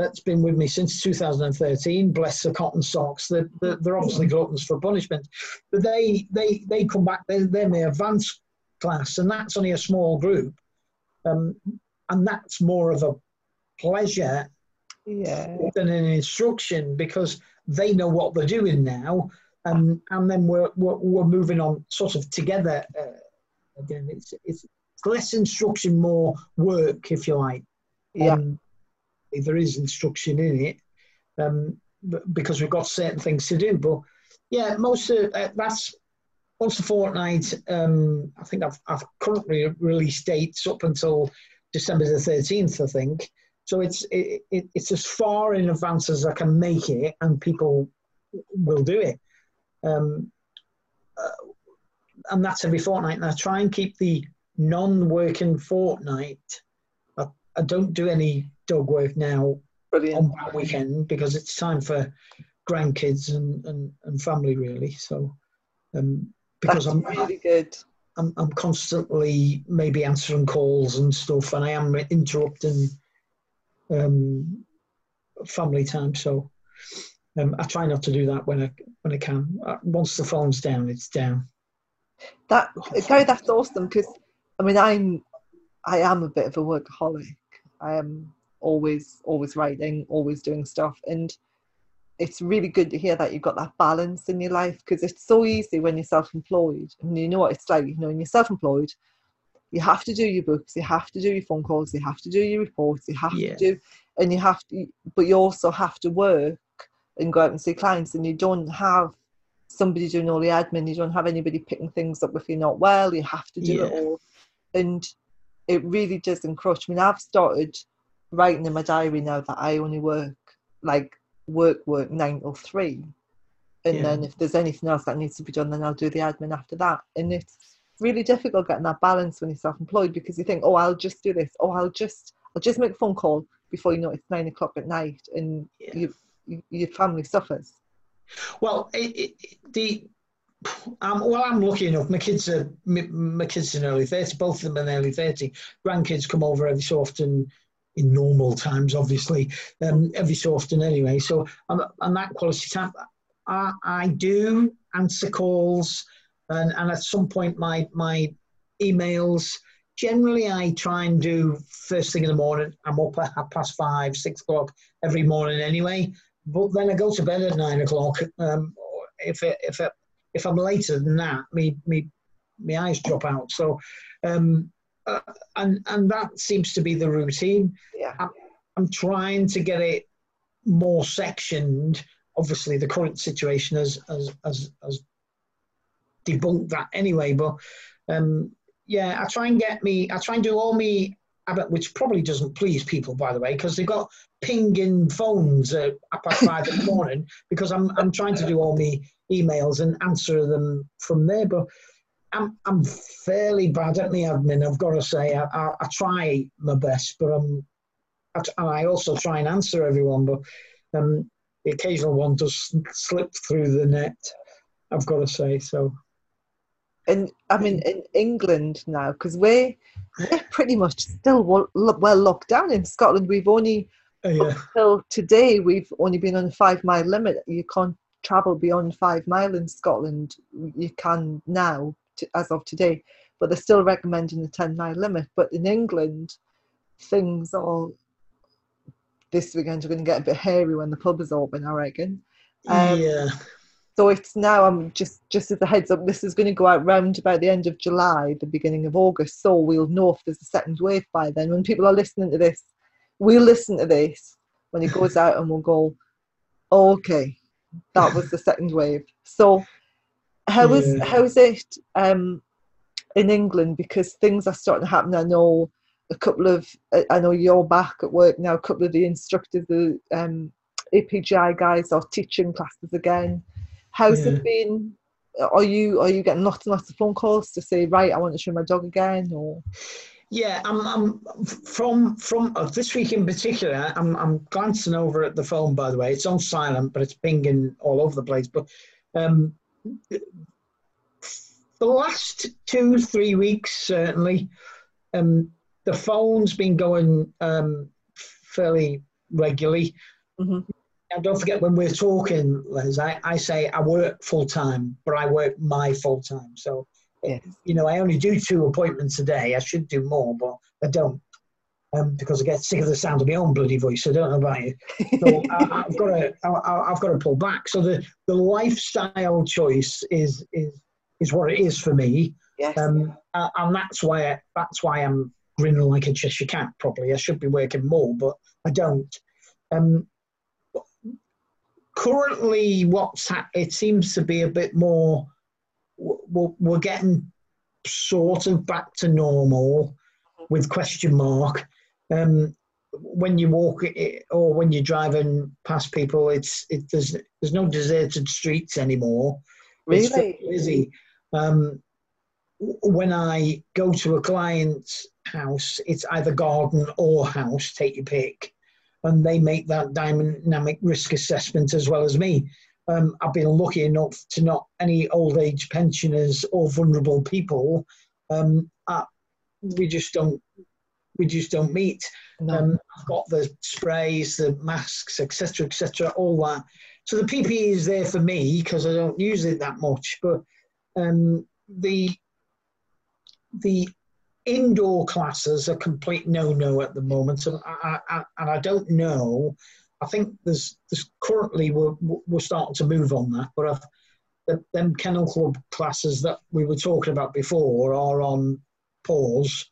that's been with me since 2013. Bless the cotton socks. They're, they're, obviously gluttons for punishment, but they they they come back. They're, they're in the advanced class, and that's only a small group, um, and that's more of a pleasure yeah. than an instruction because they know what they're doing now, and and then we're we're, we're moving on sort of together. Uh, again, it's it's less instruction, more work, if you like. Yeah. Um, there is instruction in it um, because we've got certain things to do. But yeah, most of uh, that's once a fortnight. Um, I think I've, I've currently released dates up until December the thirteenth. I think so. It's it, it, it's as far in advance as I can make it, and people we'll do it. Um, uh, and that's every fortnight. And I try and keep the non-working fortnight. I, I don't do any dog work now Brilliant. on that weekend because it's time for grandkids and, and, and family really. So um, because That's I'm, really good. I'm I'm constantly maybe answering calls and stuff, and I am interrupting um, family time. So um, I try not to do that when I when I can. Uh, Once the phone's down, it's down. That Gary, that's awesome because I mean I'm I am a bit of a workaholic. I am always always writing, always doing stuff, and it's really good to hear that you've got that balance in your life because it's so easy when you're self-employed and you know what it's like. You know, when you're self-employed, you have to do your books, you have to do your phone calls, you have to do your reports, you have Yeah. to do, and you have to, but you also have to work and go out and see clients, and you don't have somebody doing all the admin. You don't have anybody picking things up if you're not well. You have to do it all, and it really does encroach. I mean, I've started writing in my diary now that I only work like work work nine or three, and Yeah. then if there's anything else that needs to be done, then I'll do the admin after that. And it's really difficult getting that balance when you're self-employed because you think, oh, I'll just do this, oh, I'll just I'll just make a phone call before you know it's nine o'clock at night, and Yeah. you, you, your family suffers. Well, it, it, the um, well, I'm lucky enough. My kids are my, my kids in early thirty. Both of them in early thirty. Grandkids come over every so often in normal times, obviously. Um, every so often, anyway. So I'm on that quality time. I, I do answer calls, and, and at some point, my my emails. Generally, I try and do first thing in the morning. I'm up at half past five, six o'clock every morning, anyway but then I go to bed at nine o'clock. Um, if it, if it, if I'm later than that, me me my eyes drop out. So, um, uh, and and that seems to be the routine. Yeah. I'm trying to get it more sectioned. Obviously, the current situation has has has, has debunked that anyway. But um, yeah, I try and get me. I try and do all me. Which probably doesn't please people, by the way, because they've got pinging phones at past five in the morning because I'm I'm trying to do all my emails and answer them from there. But I'm I'm fairly bad at the admin. I've got to say I, I, I try my best, but I'm I, and I also try and answer everyone, but um, the occasional one does slip through the net. I've got to say so. and I mean in England now because we're we're pretty much still well, locked down in Scotland. We've only Uh, yeah, till today we've only been on a five mile limit. You can't travel beyond five mile in Scotland. You can now to, as of today, but they're still recommending the ten mile limit. But in England, things are this weekend are going to get a bit hairy when the pub is open. I reckon. Um, yeah, So it's now. I'm just just as a heads up. This is going to go out round about the end of July, the beginning of August. So we'll know if there's a second wave by then. When people are listening to this, we'll listen to this when it goes out, and we'll go, oh, "Okay, that was the second wave." So how is Yeah. how is it um, in England? Because things are starting to happen. I know a couple of. I- I know you're back at work now. A couple of the instructors, the um, APGI guys, are teaching classes again. How's Yeah. it been? Are you are you getting lots and lots of phone calls to say, right, I want to show my dog again, or yeah. I'm, I'm from from uh, this week in particular. I'm I'm glancing over at the phone. By the way, it's on silent, but it's pinging all over the place. But um, the last two three weeks certainly, um, the phone's been going um, fairly regularly. Mhm. Now, don't forget when we're talking, Les, I, I say I work full time, but I work my full time. So, yes, you know, I only do two appointments a day. I should do more, but I don't um, because I get sick of the sound of my own bloody voice. I don't know about you. So I, I've got to, I, I've got to pull back. So the, the lifestyle choice is is is what it is for me, yes, um, and that's why that's why I'm grinning like a Cheshire cat. Probably I should be working more, but I don't. Um, currently, what's ha- it seems to be a bit more. We're, we're getting sort of back to normal with question mark. Um, when you walk it, or when you're driving past people, it's it, there's there's no deserted streets anymore. It's Really? busy. Um, when I go to a client's house, it's either garden or house, take your pick, and they make that dynamic risk assessment as well as me. Um, I've been lucky enough to not any old age pensioners or vulnerable people. Um, uh, we just don't we just don't meet. No. Um, I've got the sprays, the masks, etc., etc., all that. So the PPE is there for me because I don't use it that much. But um, the the indoor classes are complete no-no at the moment, and I, I, and I don't know. I think there's there's currently we're we're starting to move on that, but I've, the, them kennel club classes that we were talking about before are on pause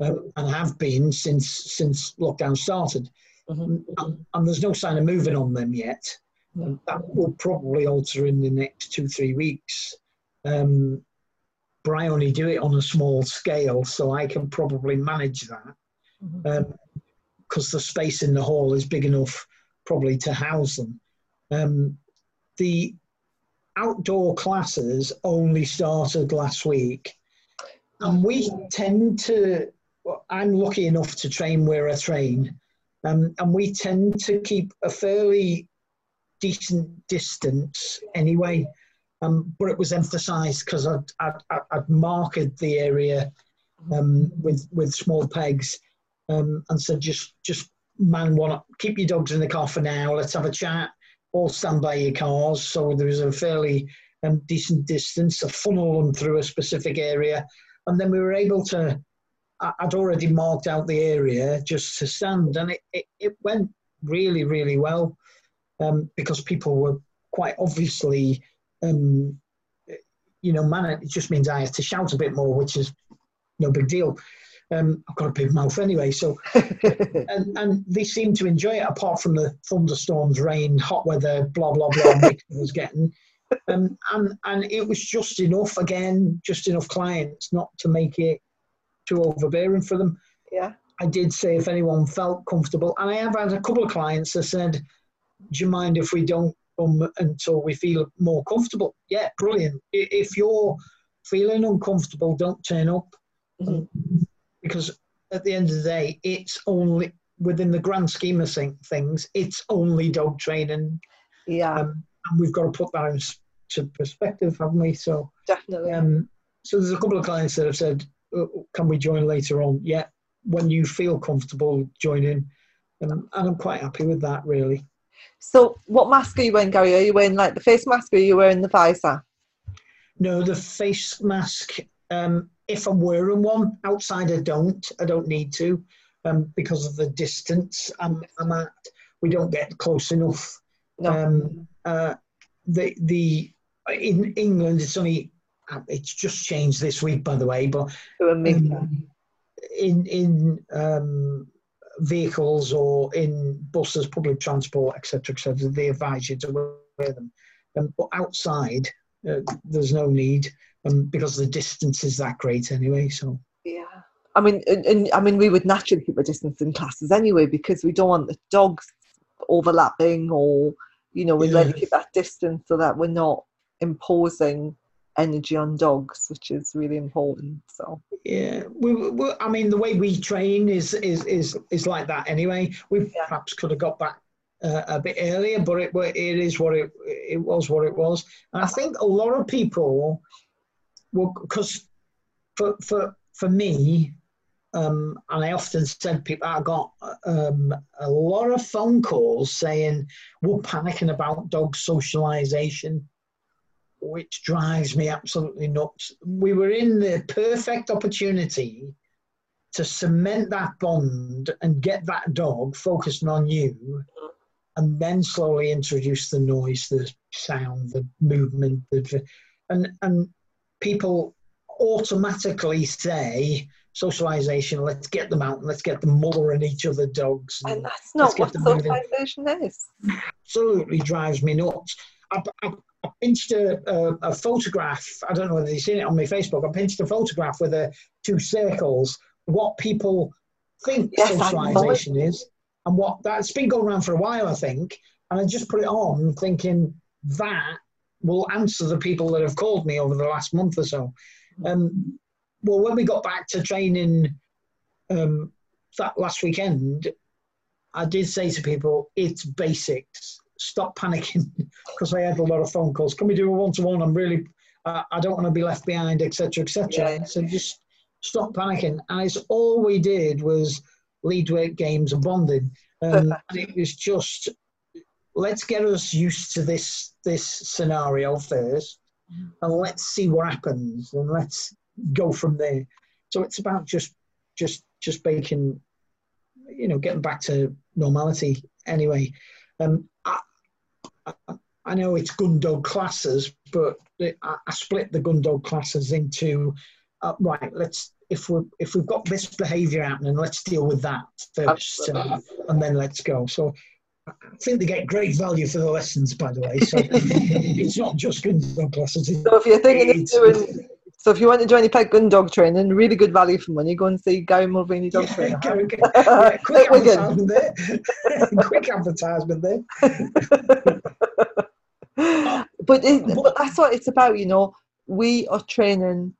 um, and have been since since lockdown started. Mhm. And, and there's no sign of moving on them yet. And that will probably alter in the next two three weeks. Um, but I only do it on a small scale, so I can probably manage that because the space in the hall is big enough probably to house them. Um, the outdoor classes only started last week, and we tend to. I'm lucky enough to train where I train, um, and we tend to keep a fairly decent distance anyway. Um, but it was emphasised because I'd, I'd, I'd- marked the area um, with with small pegs um, and said just just man one up, keep your dogs in the car for now. Let's have a chat. All stand by your cars, so there was a fairly um, decent distance to funnel them through a specific area, and then we were able to. I'd already marked out the area just to stand, and it, it, it went really really well um, because people were quite obviously, um, you know, man. It just means I had to shout a bit more, which is no big deal. Um, I've got a big mouth anyway, so and, and they seemed to enjoy it apart from the thunderstorms, rain, hot weather, blah blah blah was getting. Um, and and it was just enough again, just enough clients not to make it too overbearing for them. yeah. I did say if anyone felt comfortable, and I have had a couple of clients that said, "Do you mind if we don't come until we feel more comfortable?" Yeah, brilliant. If you're feeling uncomfortable, don't turn up Mhm. because at the end of the day, it's only within the grand scheme of things, it's only dog training, Yeah, um, and we've got to put that into perspective, haven't we? So, definitely. um, so there's a couple of clients that have said, "Uh, "Can we join later on?" Yeah, when you feel comfortable, join in, um, and I'm quite happy with that, really. So, what mask are you wearing, Gary? Are you wearing like the face mask or are you wearing the visor? No, the face mask. Um, if I'm wearing one outside, I don't. I don't need to, um, because of the distance I'm, I'm at. We don't get close enough. No. Um, uh, the the in England, it's only uh, it's just changed this week, by the way. But to um, in in um, vehicles or in buses, public transport, etc., etc., they advise you to wear them. Um, but outside, uh, there's no need um, because the distance is that great anyway. So Yeah. I mean, and, and I mean, we would naturally keep a distance in classes anyway because we don't want the dogs overlapping, or you know, we like to keep that distance so that we're not imposing energy on dogs, which is really important. So yeah, we, we, I mean, the way we train is is is is like that anyway. We Yeah. perhaps could have got back. Uh, a bit earlier, but it it is what it it was what it was, and I think a lot of people, well, because for for for me, um, and I often said people I got um, a lot of phone calls saying we're panicking about dog socialization, which drives me absolutely nuts. We were in the perfect opportunity to cement that bond and get that dog focusing on you, and then slowly introduce the noise, the sound, the movement, the and and people automatically say socialization. Let's get them out and let's get them mothering each other dogs. and And that's not what moving. socialization is. absolutely drives me nuts. I, I, I pinched a, a, a photograph. I don't know whether you've seen it on my Facebook. I pinched a photograph with a, two circles. What people think Yes, I know it. socialization is. And what that's been going around for a while, I think. And I just put it on thinking that will answer the people that have called me over the last month or so. Um, well, when we got back to training um, that last weekend, I did say to people, it's basics. Stop panicking because I had a lot of phone calls. Can we do a one to one? I'm really, uh, I don't want to be left behind, etc., etc. Yeah. So just stop panicking. And it's all we did was lead weight games and bonding. Um, and it was just let's get us used to this this scenario first, and let's see what happens, and let's go from there. So it's about just just just making, you know, getting back to normality. Anyway, um, I, I, I know it's gun dog classes, but I, I split the gun dog classes into uh, right. Let's if we if we've got this behaviour happening, let's deal with that first, uh, and then let's go. So I think they get great value for the lessons, by the way. So it's not just gun dog classes. So if you're thinking of doing, so if you want to join any pet gun dog training, really good value for money, go and see Gary Mulvaney Dog Yeah, Trainer. go- go- yeah, quick advertisement there. quick advertisement there. but, it, but that's what it's about, you know. We are training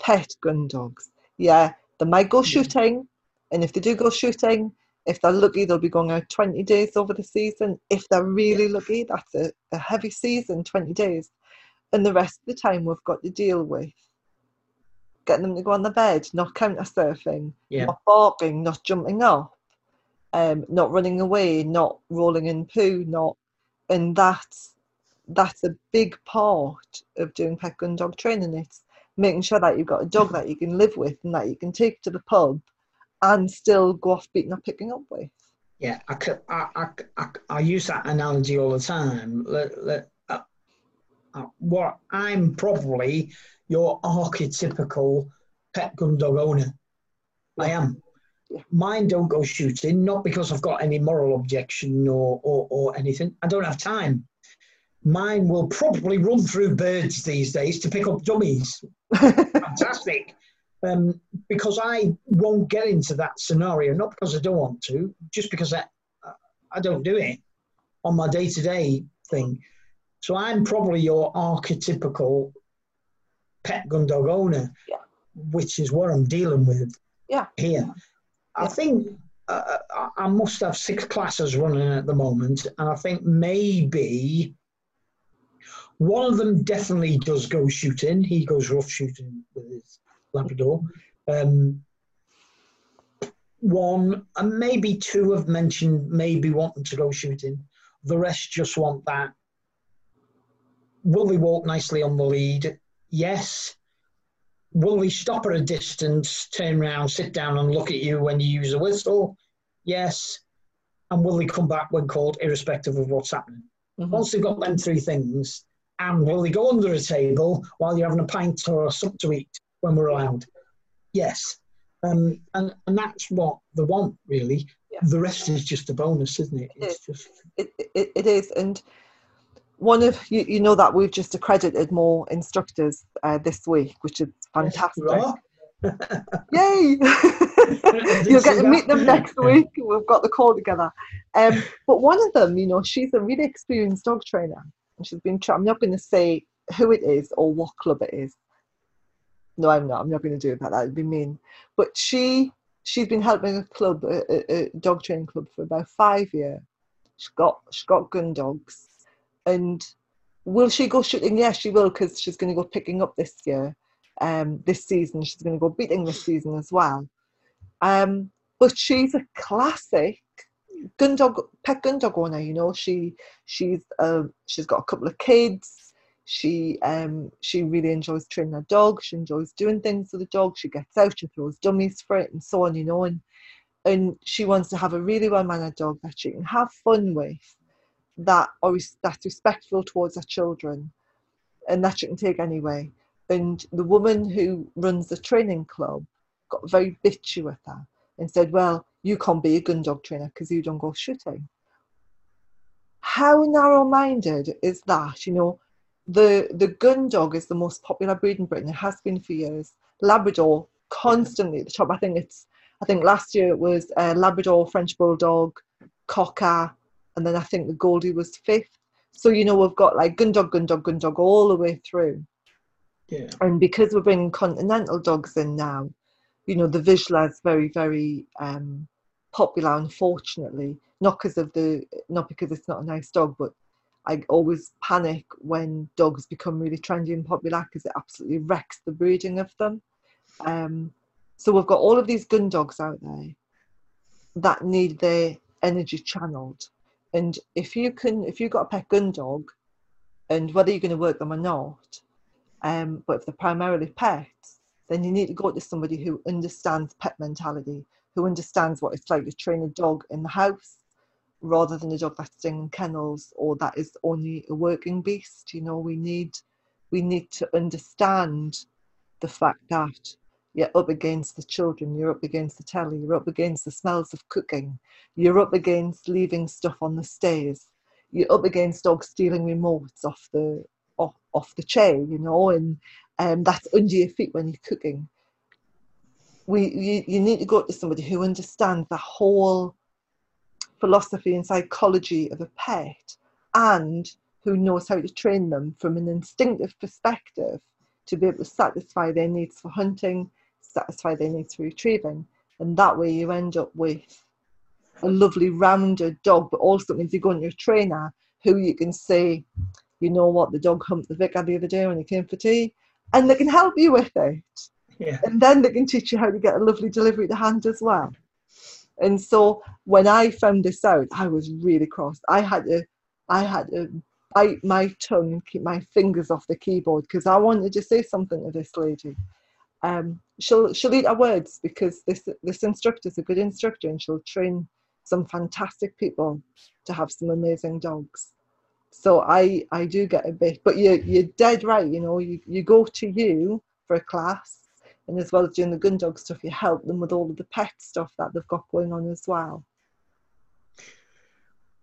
pet gun dogs. Yeah, they might go shooting, and if they do go shooting, if they're lucky, they'll be going out 20 days over the season. If they're really lucky, that's a, a heavy season, 20 days. And the rest of the time, we've got to deal with getting them to go on the bed, not counter surfing, Yeah. not barking, not jumping up, um, not running away, not rolling in poo, not, and that's that's a big part of doing pet gun dog training. It's making sure that you've got a dog that you can live with and that you can take to the pub, and still go off beating or picking up with. Yeah, I I I I use that analogy all the time. Let, let, what I'm probably your archetypical pet gun dog owner. I am. Mine don't go shooting, not because I've got any moral objection or, or, or anything. I don't have time. Mine will probably run through birds these days to pick up dummies. Fantastic. Um, because I won't get into that scenario, not because I don't want to, just because I, I don't do it on my day to day thing. So I'm probably your archetypical pet gun dog owner, Yeah. which is what I'm dealing with Yeah. here. I think uh, I- I must have six classes running at the moment, and I think maybe one of them definitely does go shooting. He goes rough shooting with his Labrador. Um, one and maybe two have mentioned maybe wanting to go shooting. The rest just want that. Will they walk nicely on the lead? Yes. Will they stop at a distance, turn around, sit down, and look at you when you use a whistle? Yes. And will they come back when called, irrespective of what's happening? Mhm. Once they've got them three things, and will they go under a table while you're having a pint or something to eat when we're allowed? Yes. Um, and, and that's what they want, really. Yeah. The rest is just a bonus, isn't it? It It's just it, it, it is and one of you, you know that we've just accredited more instructors uh, this week which is fantastic. yay! You'll get to meet them next week we've got the call together. Um, but one of them you know she's a really experienced dog trainer and she's been tra- i'm not going to say who it is or what club it is. No i'm not i'm not going to do that that would be mean. But she she's been helping a club a, a, a dog training club for about five years she's got she's got gun dogs and will she go shooting? Yes she will because she's going to go picking up this year um this season. She's going to go beating this season as well. Um but she's a classic gun dog pet gun dog owner you know? She she's um she's got a couple of kids. She um she really enjoys training her dog. She enjoys doing things with the dog. She gets out she throws dummies for it and so on you know? And and she wants to have a really well mannered dog that she can have fun with that or that's respectful towards her children and that can take anyway. And the woman who runs the training club got very bitchy with her and said well you can't be a gun dog trainer because you don't go shooting. How narrow-minded is that you know? The the gun dog is the most popular breed in britain. It has been for years. Labrador constantly at the top. I think it's I think last year it was uh, Labrador, French Bulldog, Cocker, and then I think the Goldie was fifth. So you know we've got like Gundog, Gundog, gun dog, gun dog all the way through. Yeah. And because we're bringing continental dogs in now, you know the Vizsla is very very um, popular. Unfortunately, not because of the not because it's not a nice dog, but I always panic when dogs become really trendy and popular because it absolutely wrecks the breeding of them. Um, so we've got all of these gun dogs out there that need their energy channeled. And if you can, if you've got a pet gun dog, and whether you're going to work them or not, um, but if they're primarily pets, then you need to go to somebody who understands pet mentality, who understands what it's like to train a dog in the house, rather than a dog that's in kennels or that is only a working beast. You know, we need we need to understand the fact that you're up against the children, you're up against the telly, you're up against the smells of cooking, you're up against leaving stuff on the stairs, you're up against dogs stealing remotes off the off, off the chair, you know, and um, that's under your feet when you're cooking. We you, you need to go to somebody who understands the whole philosophy and psychology of a pet and who knows how to train them from an instinctive perspective to be able to satisfy their needs for hunting, satisfy their needs for retrieving. And that way you end up with a lovely rounded dog, but also means you go into your trainer who you can say, you know what, the dog humped the vicar the other day when he came for tea, and they can help you with it. Yeah. And then they can teach you how to get a lovely delivery to hand as well. And so when I found this out, I was really cross. I had to, I had to bite my tongue and keep my fingers off the keyboard because I wanted to say something to this lady. Um, she'll she'll eat her words because this this instructor is a good instructor and she'll train some fantastic people to have some amazing dogs. So I I do get a bit, but you you're dead right. You know, you you go to you for a class and as well as doing the gun dog stuff, you help them with all of the pet stuff that they've got going on as well.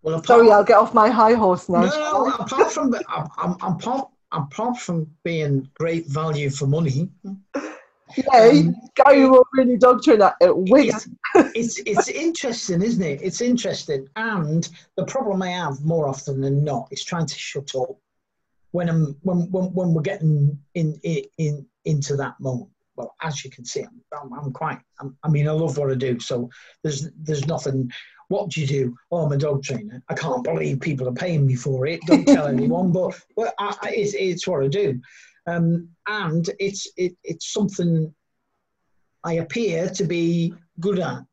Well, apart, Sorry, I'll get off my high horse now. no, apart from apart, apart from being great value for money, Yay, um, Gary Mulroney dog trainer at Wigs. it's it's interesting, isn't it? It's interesting, and the problem I have more often than not is trying to shut up when I'm when when, when we're getting in, in in into that moment. Well, as you can see, I'm I'm, I'm quite. I'm, I mean, I love what I do, so there's there's nothing. What do you do? Oh, I'm a dog trainer. I can't believe people are paying me for it. Don't tell anyone, but well, I, it's it's what I do, um, and it's it, it's something I appear to be good at.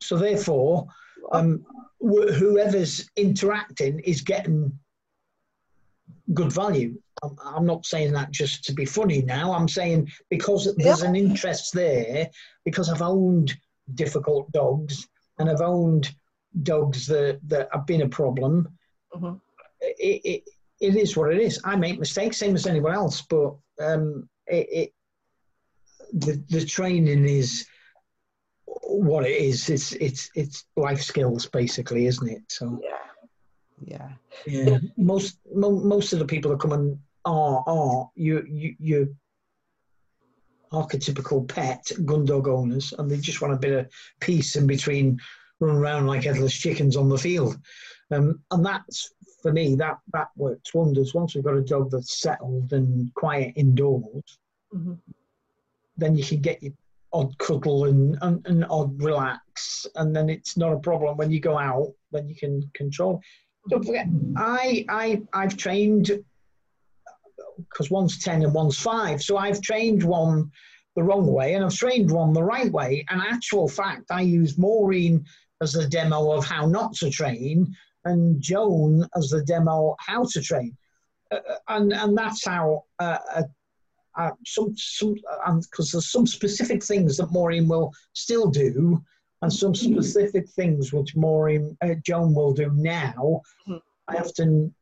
So therefore, um, wh- whoever's interacting is getting good value. I'm, I'm not saying that just to be funny now. I'm saying because there's an interest there, because I've owned difficult dogs and I've owned dogs that, that have been a problem. Mhm. It, it, it is what it is. I make mistakes, same as anyone else, but um, it, it the, the training is what it is. It's it's it's life skills basically, isn't it? So Yeah, yeah. yeah, most mo- most of the people that come and are are you you you archetypical pet gun dog owners, and they just want a bit of peace in between running around like headless chickens on the field. Um, and that's for me that that works wonders. Once we've got a dog that's settled and quiet indoors, Mhm. then you can get your odd cuddle and, and, and odd relax, and then it's not a problem when you go out. Then you can control. Don't forget, I I I've trained because one's ten and one's five, so I've trained one the wrong way and I've trained one the right way. And actual fact, I use Maureen as a demo of how not to train, and Joan as the demo how to train, uh, and and that's how uh, uh, uh, some some because there's some specific things that Maureen will still do, and some specific things which Maureen uh, Joan will do now. Mhm. I often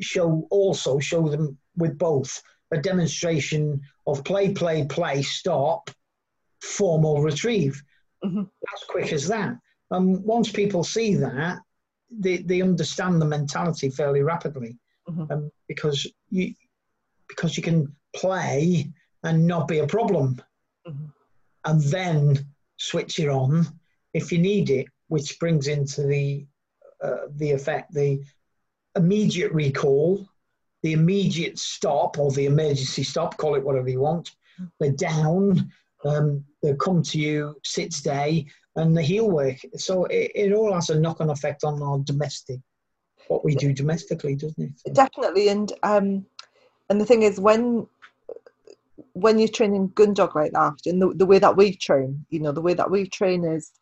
show also show them with both a demonstration of play, play, play, stop, formal retrieve. Mhm. As quick as that. Um, once people see that, they, they understand the mentality fairly rapidly Mhm. um, because you because you can play and not be a problem Mhm. and then switch it on if you need it, which brings into the uh, the effect the immediate recall, the immediate stop or the emergency stop, call it whatever you want. They're down, um, they come to you, sit stay, and the heel work. So it, it all has a knock on effect on our domestic, what we do domestically, doesn't it? So. Definitely, and um, and the thing is when when you're training gun dog like that, and the, the way that we train, you know, the way that we train is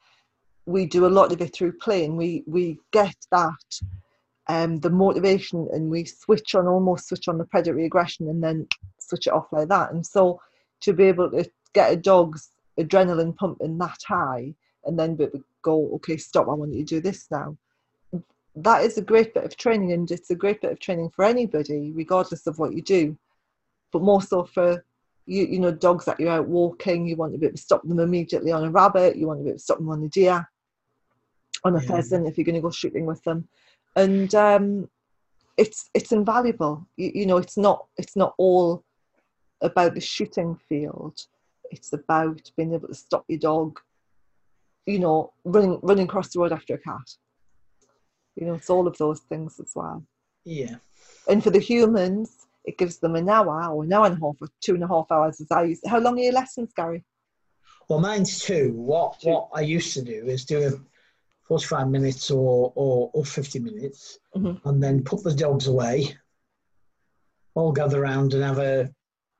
we do a lot of it through playing. We we get that um, the motivation and we switch on almost switch on the predatory aggression and then switch it off like that. And so to be able to get a dog's adrenaline pumping that high and then able to go, okay, stop, I want you to do this now. That is a great bit of training and it's a great bit of training for anybody, regardless of what you do. But more so for you, you know, dogs that you're out walking, you want to be able to stop them immediately on a rabbit, you want to be able to stop them on a deer, on a yeah. pheasant if you're going to go shooting with them. And um, it's it's invaluable. You, you know, it's not it's not all about the shooting field. It's about being able to stop your dog, you know, running running across the road after a cat. You know, it's all of those things as well. Yeah. And for the humans, it gives them an hour or an hour and a half or two and a half hours as I use. How long are your lessons, Gary? Well, mine's two. What two. what I used to do is do a 45 minutes or, or, or 50 minutes mm-hmm. and then put the dogs away, all gather around and have a,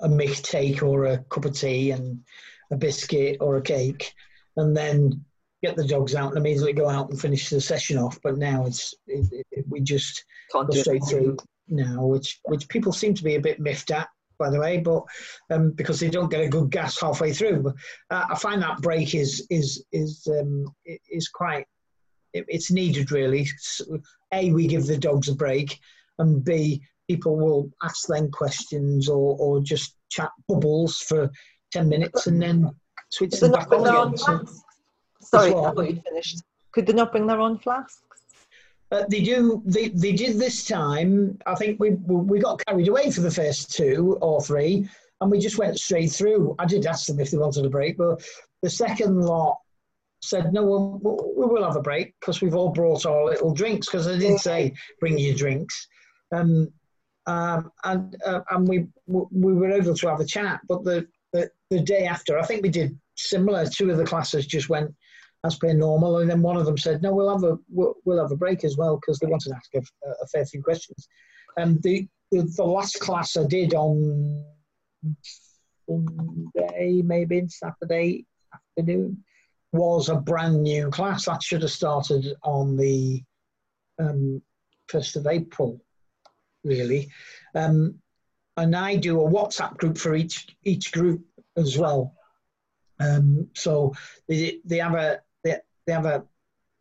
a mick take or a cup of tea and a biscuit or a cake, and then get the dogs out and immediately go out and finish the session off. But now it's it, it, we just Can't go straight through now, which which people seem to be a bit miffed at, by the way, but um, because they don't get a good gas halfway through. But uh, I find that break is is is um, is quite it, it's needed really. A, we give the dogs a break, and B, people will ask them questions or, or just chat bubbles for 10 minutes and then switch them back on again. So, Sorry, I thought you finished. Could they not bring their own flasks? Uh, they do. They, they did this time. I think we we got carried away for the first two or three, and we just went straight through. I did ask them if they wanted a break, but the second lot said, no, we'll, we will have a break because we've all brought our little drinks because I did say bring your drinks. Um, um, and uh, and we we were able to have a chat. But the, the, the day after, I think we did similar. Two of the classes just went as per normal, and then one of them said, "No, we'll have a we'll, we'll have a break as well because they wanted to ask a, a, fair few questions." And the, the the last class I did on Sunday, maybe Saturday afternoon, was a brand new class. That should have started on the um, 1st of April, really. Um, and I do a WhatsApp group for each each group as well. Um, so they, they have a they, have a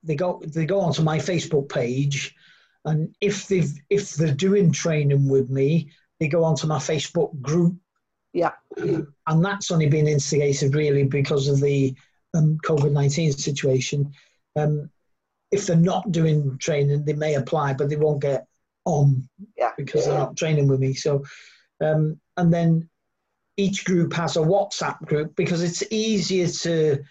they go they go onto my Facebook page, and if they if they're doing training with me, they go onto my Facebook group. Yeah, and that's only been instigated really because of the um, COVID 19 situation. Um, if they're not doing training, they may apply, but they won't get on yeah. because they're not training with me. So, um, and then each group has a WhatsApp group because it's easier to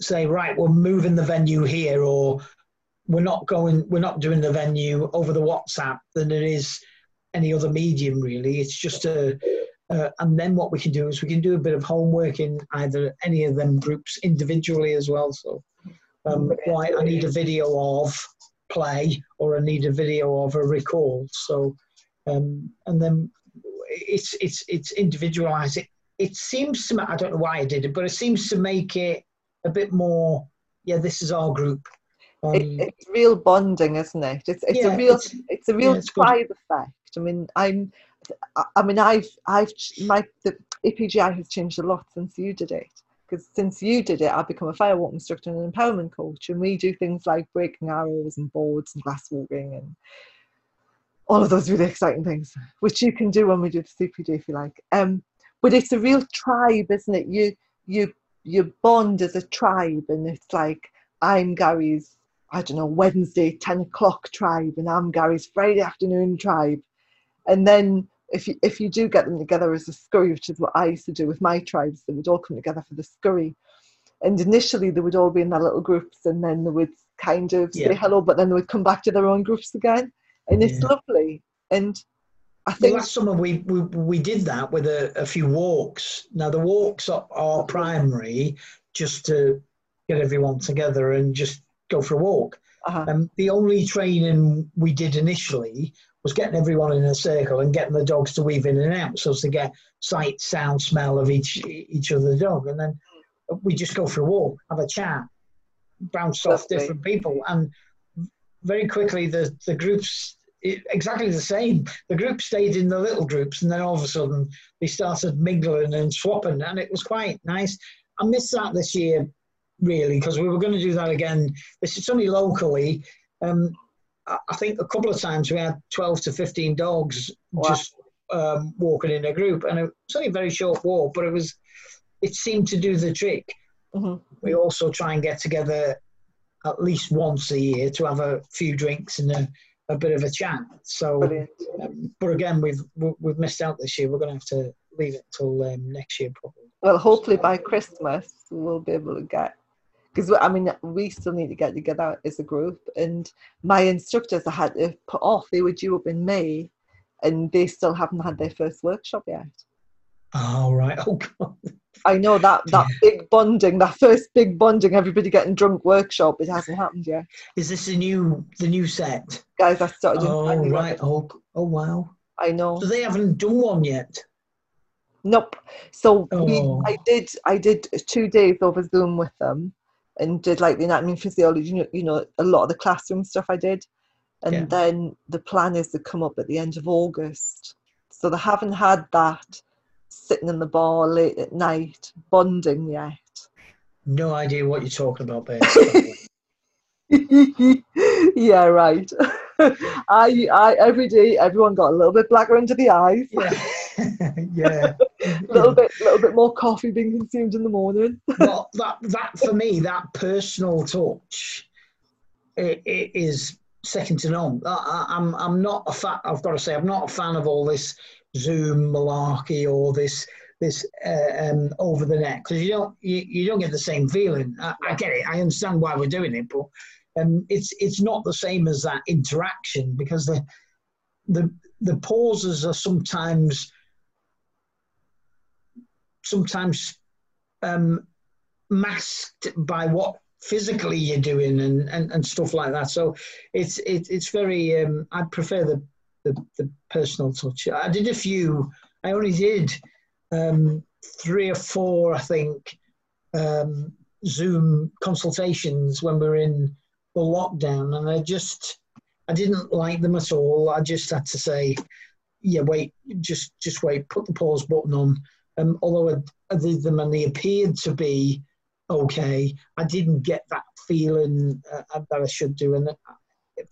say, right, we're moving the venue here, or we're not going, we're not doing the venue over the WhatsApp than it is any other medium. Really, it's just a uh, and then what we can do is we can do a bit of homework in either any of them groups individually as well. So, um, why I need a video of play or I need a video of a recall. So, um, and then it's it's it's individualized. It, it seems to I don't know why I did it, but it seems to make it a bit more. Yeah, this is our group. Um, it, it's real bonding, isn't it? It's it's yeah, a real it's, it's a real yeah, tribe good. effect. I mean, I'm I mean, I've, I've, my, the APGI has changed a lot since you did it. Because since you did it, I've become a firewalk instructor and an empowerment coach, and we do things like breaking arrows and boards and glass walking and all of those really exciting things, which you can do when we do the CPD if you like. Um, but it's a real tribe, isn't it? You, you, you bond as a tribe, and it's like I'm Gary's, I don't know, Wednesday ten o'clock tribe, and I'm Gary's Friday afternoon tribe, and then if you, if you do get them together as a scurry, which is what I used to do with my tribes, they would all come together for the scurry. And initially they would all be in their little groups and then they would kind of say hello, but then they would come back to their own groups again. And it's Yeah. lovely. And I think last summer we, we we did that with a, a few walks. Now the walks are, are primary, just to get everyone together and just go for a walk. uh, Um, the only training we did initially was getting everyone in a circle and getting the dogs to weave in and out, so as to get sight, sound, smell of each each other dog, and then we just go for a walk, have a chat, bounce off Lovely. different people, and very quickly the the groups it, exactly the same. The group stayed in the little groups, and then all of a sudden they started mingling and swapping, and it was quite nice. I missed that this year, really, because we were going to do that again. This is only locally. Um, I think a couple of times we had 12 to 15 dogs Wow. just um, walking in a group, and it was only a very short walk, but it was it seemed to do the trick. mhm. We also try and get together at least once a year to have a few drinks and a, a bit of a chat. So, um, but again, we've we- we've missed out this year. We're going to have to leave it till um, next year probably. Well, hopefully by Christmas we'll be able to get because I mean we still need to get together as a group. And my instructors I had to put off. They were due up in May, and they still haven't had their first workshop yet. Oh right. Oh God. I know that that big bonding, that first big bonding, everybody getting drunk workshop. It hasn't happened yet, Is this the new the new set? guys. I started. Oh right. Oh oh wow. I know. So they haven't done one yet. Nope. So we, Oh. I did I did two days over Zoom with them and did like the anatomy and physiology, you know, you know, a lot of the classroom stuff I did. And Yeah. then the plan is to come up at the end of August. So they haven't had that sitting in the bar late at night bonding yet. No idea what you're talking about, babe. yeah, right. I I every day everyone got a little bit blacker under the eyes, yeah. yeah. a little bit little bit more coffee being consumed in the morning. well, that that for me, that personal touch, it, it is second to none. I, I- I'm I'm not a fan. I've got to say, I'm not a fan of all this Zoom malarkey or this this uh, um, over the net because you don't you, you don't get the same feeling. I, I get it. I understand why we're doing it, but um, it's it's not the same as that interaction because the the the pauses are sometimes sometimes um, masked by what physically you're doing and, and, and stuff like that. So it's it, it's very. Um, I prefer the, the the personal touch. I did a few. I only did um, three or four, I think, um, Zoom consultations when we were in the lockdown, and I just I didn't like them at all. I just had to say, yeah, wait, just just wait, put the pause button on. Um, although I, I did them and they appeared to be okay, I didn't get that feeling uh, that I should do. And uh,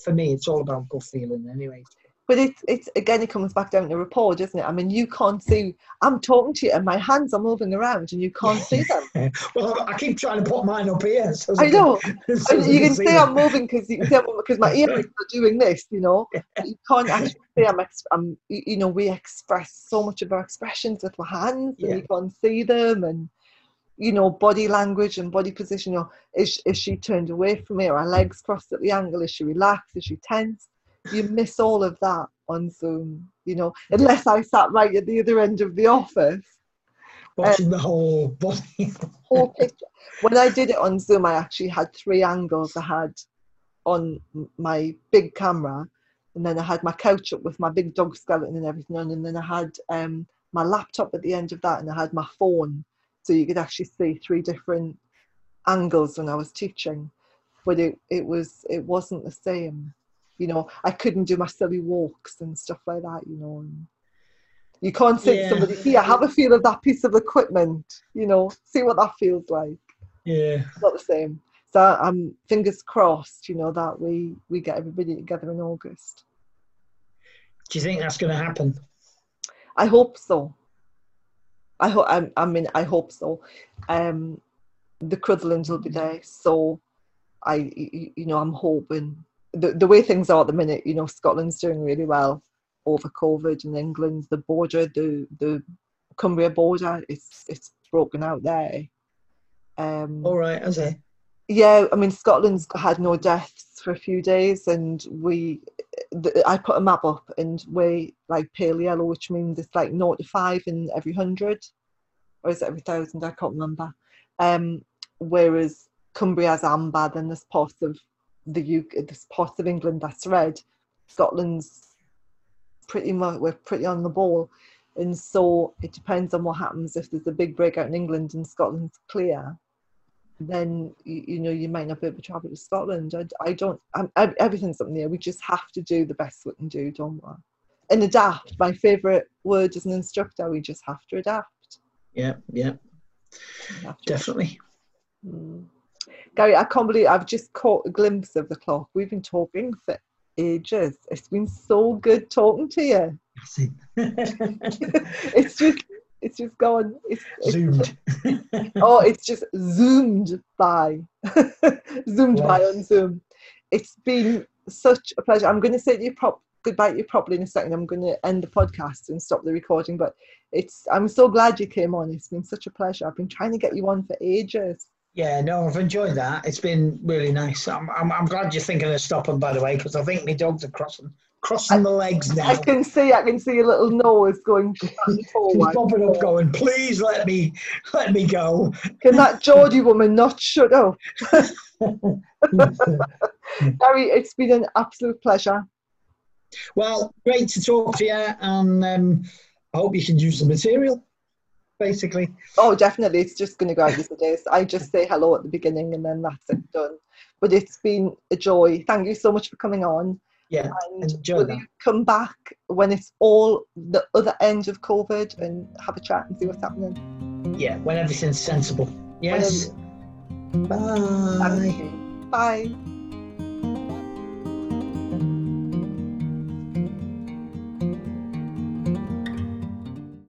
for me, it's all about gut feeling anyway. But it's it's again it comes back down to rapport, doesn't it? I mean you can't see I'm talking to you and my hands are moving around and you can't see them. well, I keep trying to put mine up here. So I know. so you can see them. I'm moving because you can say because my earrings are doing this, you know. You can't actually see I'm, ex- I'm. You know, we express so much of our expressions with our hands, Yeah. and you can't see them, and you know, body language and body position. You know, is is she turned away from me? Are her legs crossed at the angle? Is she relaxed? Is she tense? You miss all of that on Zoom, you know, unless I sat right at the other end of the office. watching the whole body. whole picture. When I did it on Zoom, I actually had three angles. I had on my big camera, and then I had my couch up with my big dog skeleton and everything on, and then I had um, my laptop at the end of that, and I had my phone, so you could actually see three different angles when I was teaching. But it, it was it wasn't the same, you know. I couldn't do my silly walks and stuff like that, you know. And you can't say to somebody, "Here, have a feel of that piece of equipment," you know. See what that feels like yeah. not the same. So I'm fingers crossed, you know, that we we get everybody together in August. Do you think that's going to happen? I hope so. I hope. I, I mean, I hope so. Um, the Crutherlands will be there, so I, you know, I'm hoping the the way things are at the minute. You know, Scotland's doing really well over COVID, and England, the border, the the Cumbria border, it's it's broken out there. Um, All right, okay. yeah, I mean Scotland's had no deaths for a few days, and we, the, I put a map up, and we like pale yellow, which means it's like 0 to five in every hundred, or is it every thousand? I can't remember. Um, whereas Cumbria's amber, then there's parts of the UK, this part of England that's red. Scotland's pretty much we're pretty on the ball, and so it depends on what happens if there's a big breakout in England and Scotland's clear then you, you know you might not be able to travel to Scotland. I, I don't. I'm, I, everything's up in the air. We just have to do the best we can do, don't we? And adapt. My favourite word as an instructor. We just have to adapt. Yeah, yeah, to. definitely. Mm. Gary, I can't believe I've just caught a glimpse of the clock. We've been talking for ages. It's been so good talking to you. it's just, it's just gone. It's, it's Zoomed. oh, it's just zoomed by, zoomed by on Zoom. It's been such a pleasure. I'm going to say to you prop goodbye to you properly in a second. I'm going to end the podcast and stop the recording. But it's I'm so glad you came on. It's been such a pleasure. I've been trying to get you on for ages. Yeah, no, I've enjoyed that. It's been really nice. I'm, I'm, I'm glad you're thinking of stopping, by the way, because I think my dogs are crossing crossing the legs now. I can see, I can see your little nose going forward. popping up, going, "Please let me, let me go." Can that Geordie woman not shut up? Gary, it's been an absolute pleasure. well, great to talk to you, and um, I hope you can use the material. Basically, Oh, definitely. It's just going to go out as it is. I just say hello at the beginning and then that's it done. But it's been a joy. Thank you so much for coming on. yeah, And enjoy will you come back when it's all the other end of COVID and have a chat and see what's happening? Yeah, when everything's sensible. Yes. Bye. Thank. Bye.